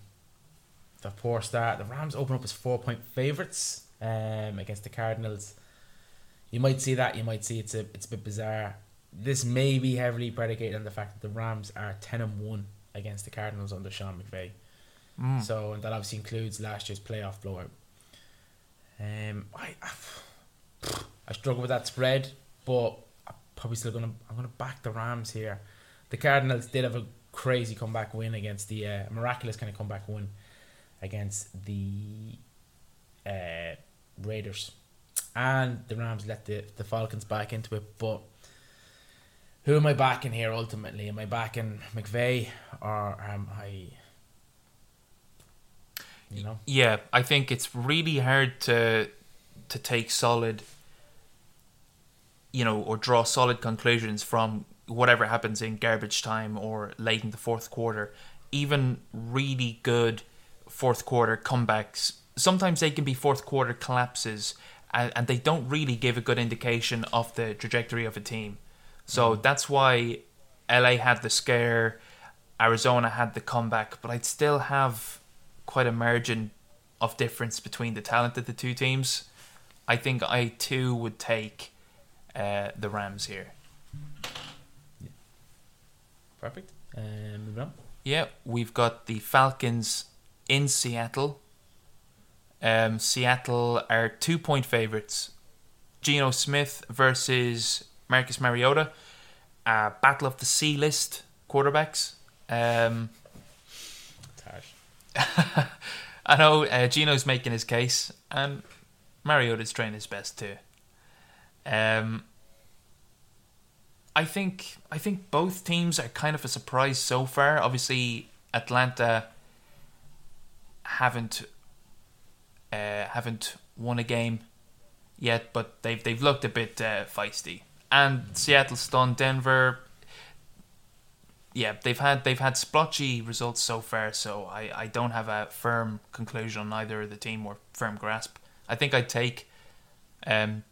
the poor start. The Rams open up as four point favourites um, against the Cardinals. You might see that. You might see it's a it's a bit bizarre. This may be heavily predicated on the fact that the Rams are ten and one against the Cardinals under Sean McVay. Mm. So and that obviously includes last year's playoff blowout. Um, I, I, I struggle with that spread, but I'm probably still gonna I'm gonna back the Rams here. The Cardinals did have a crazy comeback win against the uh, miraculous kind of comeback win against the uh, Raiders, and the Rams let the the Falcons back into it. But who am I backing here ultimately? Am I backing McVay or am I? You know. Yeah, I think it's really hard to to take solid you know, or draw solid conclusions from whatever happens in garbage time or late in the fourth quarter. Even really good fourth quarter comebacks, sometimes they can be fourth quarter collapses and, and they don't really give a good indication of the trajectory of a team. So that's why LA had the scare, Arizona had the comeback, but I'd still have quite a margin of difference between the talent of the two teams. I think I too would take uh, the Rams here. Yeah. Perfect. Um, moving on. Yeah, we've got the Falcons in Seattle. Um, Seattle are two point favorites. Geno Smith versus Marcus Mariota. Uh, battle of the C list quarterbacks. Um, *laughs* I know uh, Geno's making his case, and Mariota's trying his best too. Um, I think I think both teams are kind of a surprise so far. Obviously, Atlanta haven't uh, haven't won a game yet, but they've they've looked a bit uh, feisty. And Seattle stunned Denver. Yeah, they've had they've had splotchy results so far, so I, I don't have a firm conclusion on either the team or firm grasp. I think I'd take um,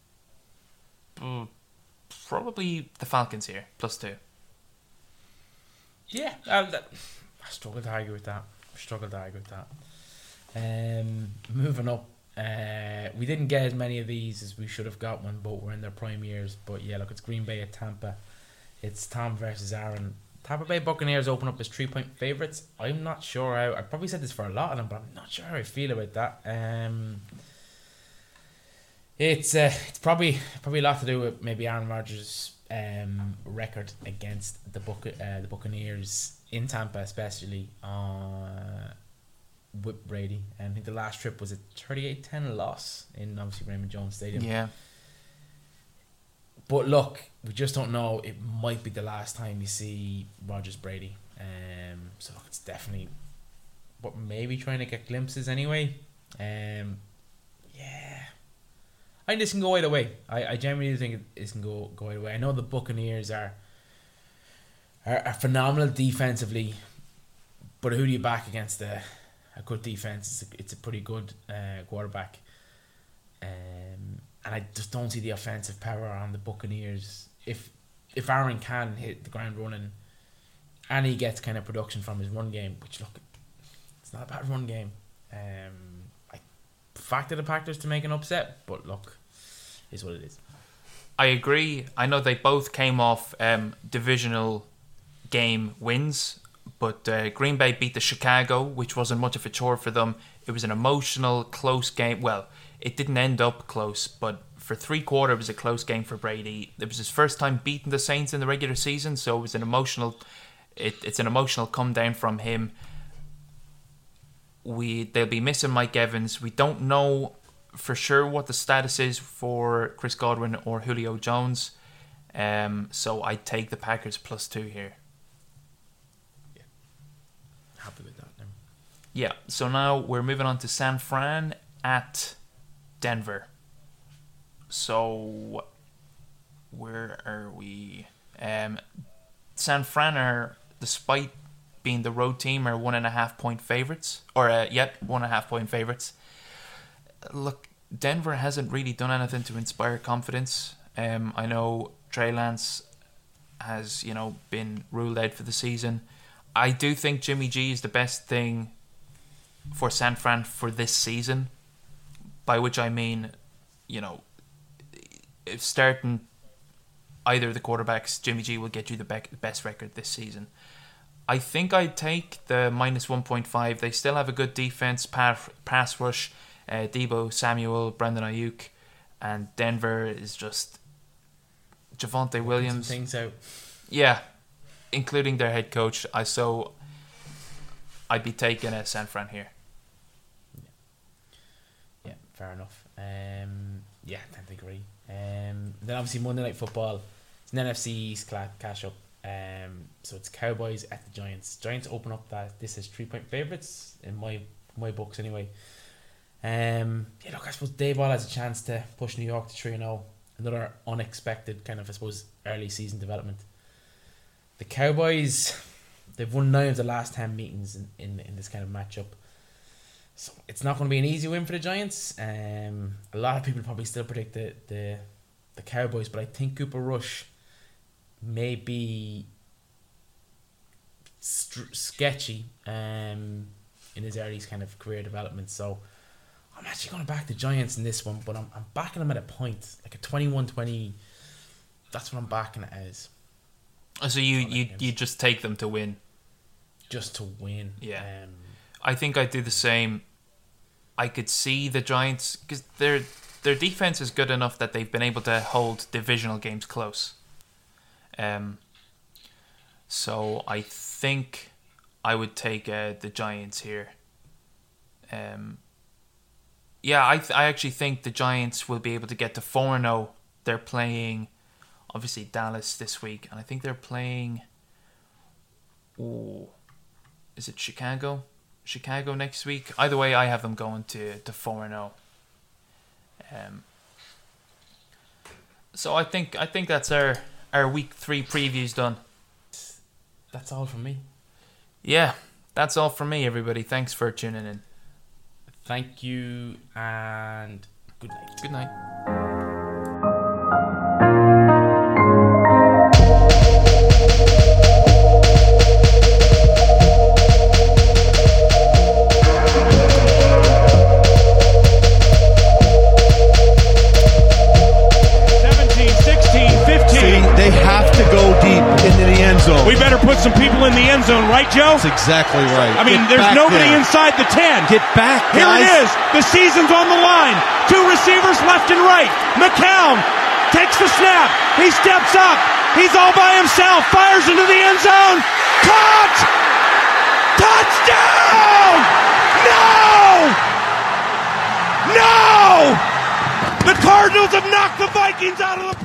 probably the Falcons here, plus two. Yeah, uh, that, I struggle to argue with that. I struggle to argue with that. Um, moving up, uh, we didn't get as many of these as we should have got when both were in their prime years. But yeah, look, it's Green Bay at Tampa. It's Tom versus Aaron. Tampa Bay Buccaneers open up as three point favorites. I'm not sure how. I probably said this for a lot of them, but I'm not sure how I feel about that. Um, it's uh, it's probably probably a lot to do with maybe Aaron Rodgers' um, record against the Buc- uh, the Buccaneers in Tampa, especially uh, with Brady. And I think the last trip was a 38-10 loss in obviously Raymond James Stadium. Yeah. but look, we just don't know. It might be the last time you see Rodgers Brady. Um, so look, it's definitely, but maybe trying to get glimpses anyway. Um, yeah, I think this can go either way. I, I genuinely think it- this can go go either way. I know the Buccaneers are are, are phenomenal defensively, but who do you back against a, a good defense? It's a, it's a pretty good uh, quarterback. Um, and I just don't see the offensive power on the Buccaneers. If if Aaron can hit the ground running, and he gets kind of production from his run game, which look, it's not a bad run game. Um, I factor the Packers to make an upset, but look, is what it is. I agree. I know they both came off um, divisional game wins, but uh, Green Bay beat the Chicago, which wasn't much of a chore for them. It was an emotional, close game. Well, it didn't end up close, but for three quarter, it was a close game for Brady. It was his first time beating the Saints in the regular season, so it was an emotional. It, it's an emotional come down from him. We they'll be missing Mike Evans. We don't know for sure what the status is for Chris Godwin or Julio Jones. Um, so I take the Packers plus two here. Happy with that. Now. Yeah. So now we're moving on to San Fran at Denver. So where are we? Um, San Fran are, despite being the road team, are one and a half point favorites, or uh, yep, one and a half point favorites. Look, Denver hasn't really done anything to inspire confidence. Um, I know Trey Lance has, you know, been ruled out for the season. I do think Jimmy G is the best thing for San Fran for this season, by which I mean, you know, if starting either of the quarterbacks, Jimmy G will get you the bec- best record this season. I think I'd take the minus 1.5. They still have a good defense, pass, pass rush. Uh, Deebo Samuel, Brandon Aiyuk, and Denver is just Javonte Williams. things out. Yeah, including their head coach. I so I'd be taking a San Fran here. Fair enough. Um, yeah, I tend to agree. Um, then obviously Monday Night Football. It's an NFC East cash up. Um, so it's Cowboys at the Giants. Giants open up that this is three point favorites in my my books anyway. Um, yeah, look, I suppose Daboll has a chance to push New York to three and zero. Another unexpected kind of I suppose early season development. The Cowboys, they've won nine of the last ten meetings in, in, in this kind of matchup. So it's not going to be an easy win for the Giants. Um, a lot of people probably still predict the, the the Cowboys, but I think Cooper Rush may be str- sketchy um, in his early kind of career development. So I'm actually going to back the Giants in this one, but I'm, I'm backing them at a point, like a 21-20. That's what I'm backing it as, So you you you just take them to win. just to win. Yeah. Um, I think I'd do the same. I could see the Giants because their their defense is good enough that they've been able to hold divisional games close. Um. So I think I would take uh, the Giants here. Um. Yeah, I th- I actually think the Giants will be able to get to four zero. They're playing, obviously Dallas this week, and I think they're playing. Oh, is it Chicago? Chicago next week. Either way, I have them going to to four and zero. Um. So I think I think that's our our week three previews done. that's all from me. Yeah, that's all from me, everybody. Thanks for tuning in. Thank you and good night. Good night. Better put some people in the end zone, right, Joe? That's exactly right. I mean, Get there's nobody there. inside the 10. Get back, Here guys. it is. The season's on the line. Two receivers left and right. McCown takes the snap. He steps up. He's all by himself. Fires into the end zone. Caught! Touchdown! No! No! The Cardinals have knocked the Vikings out of the.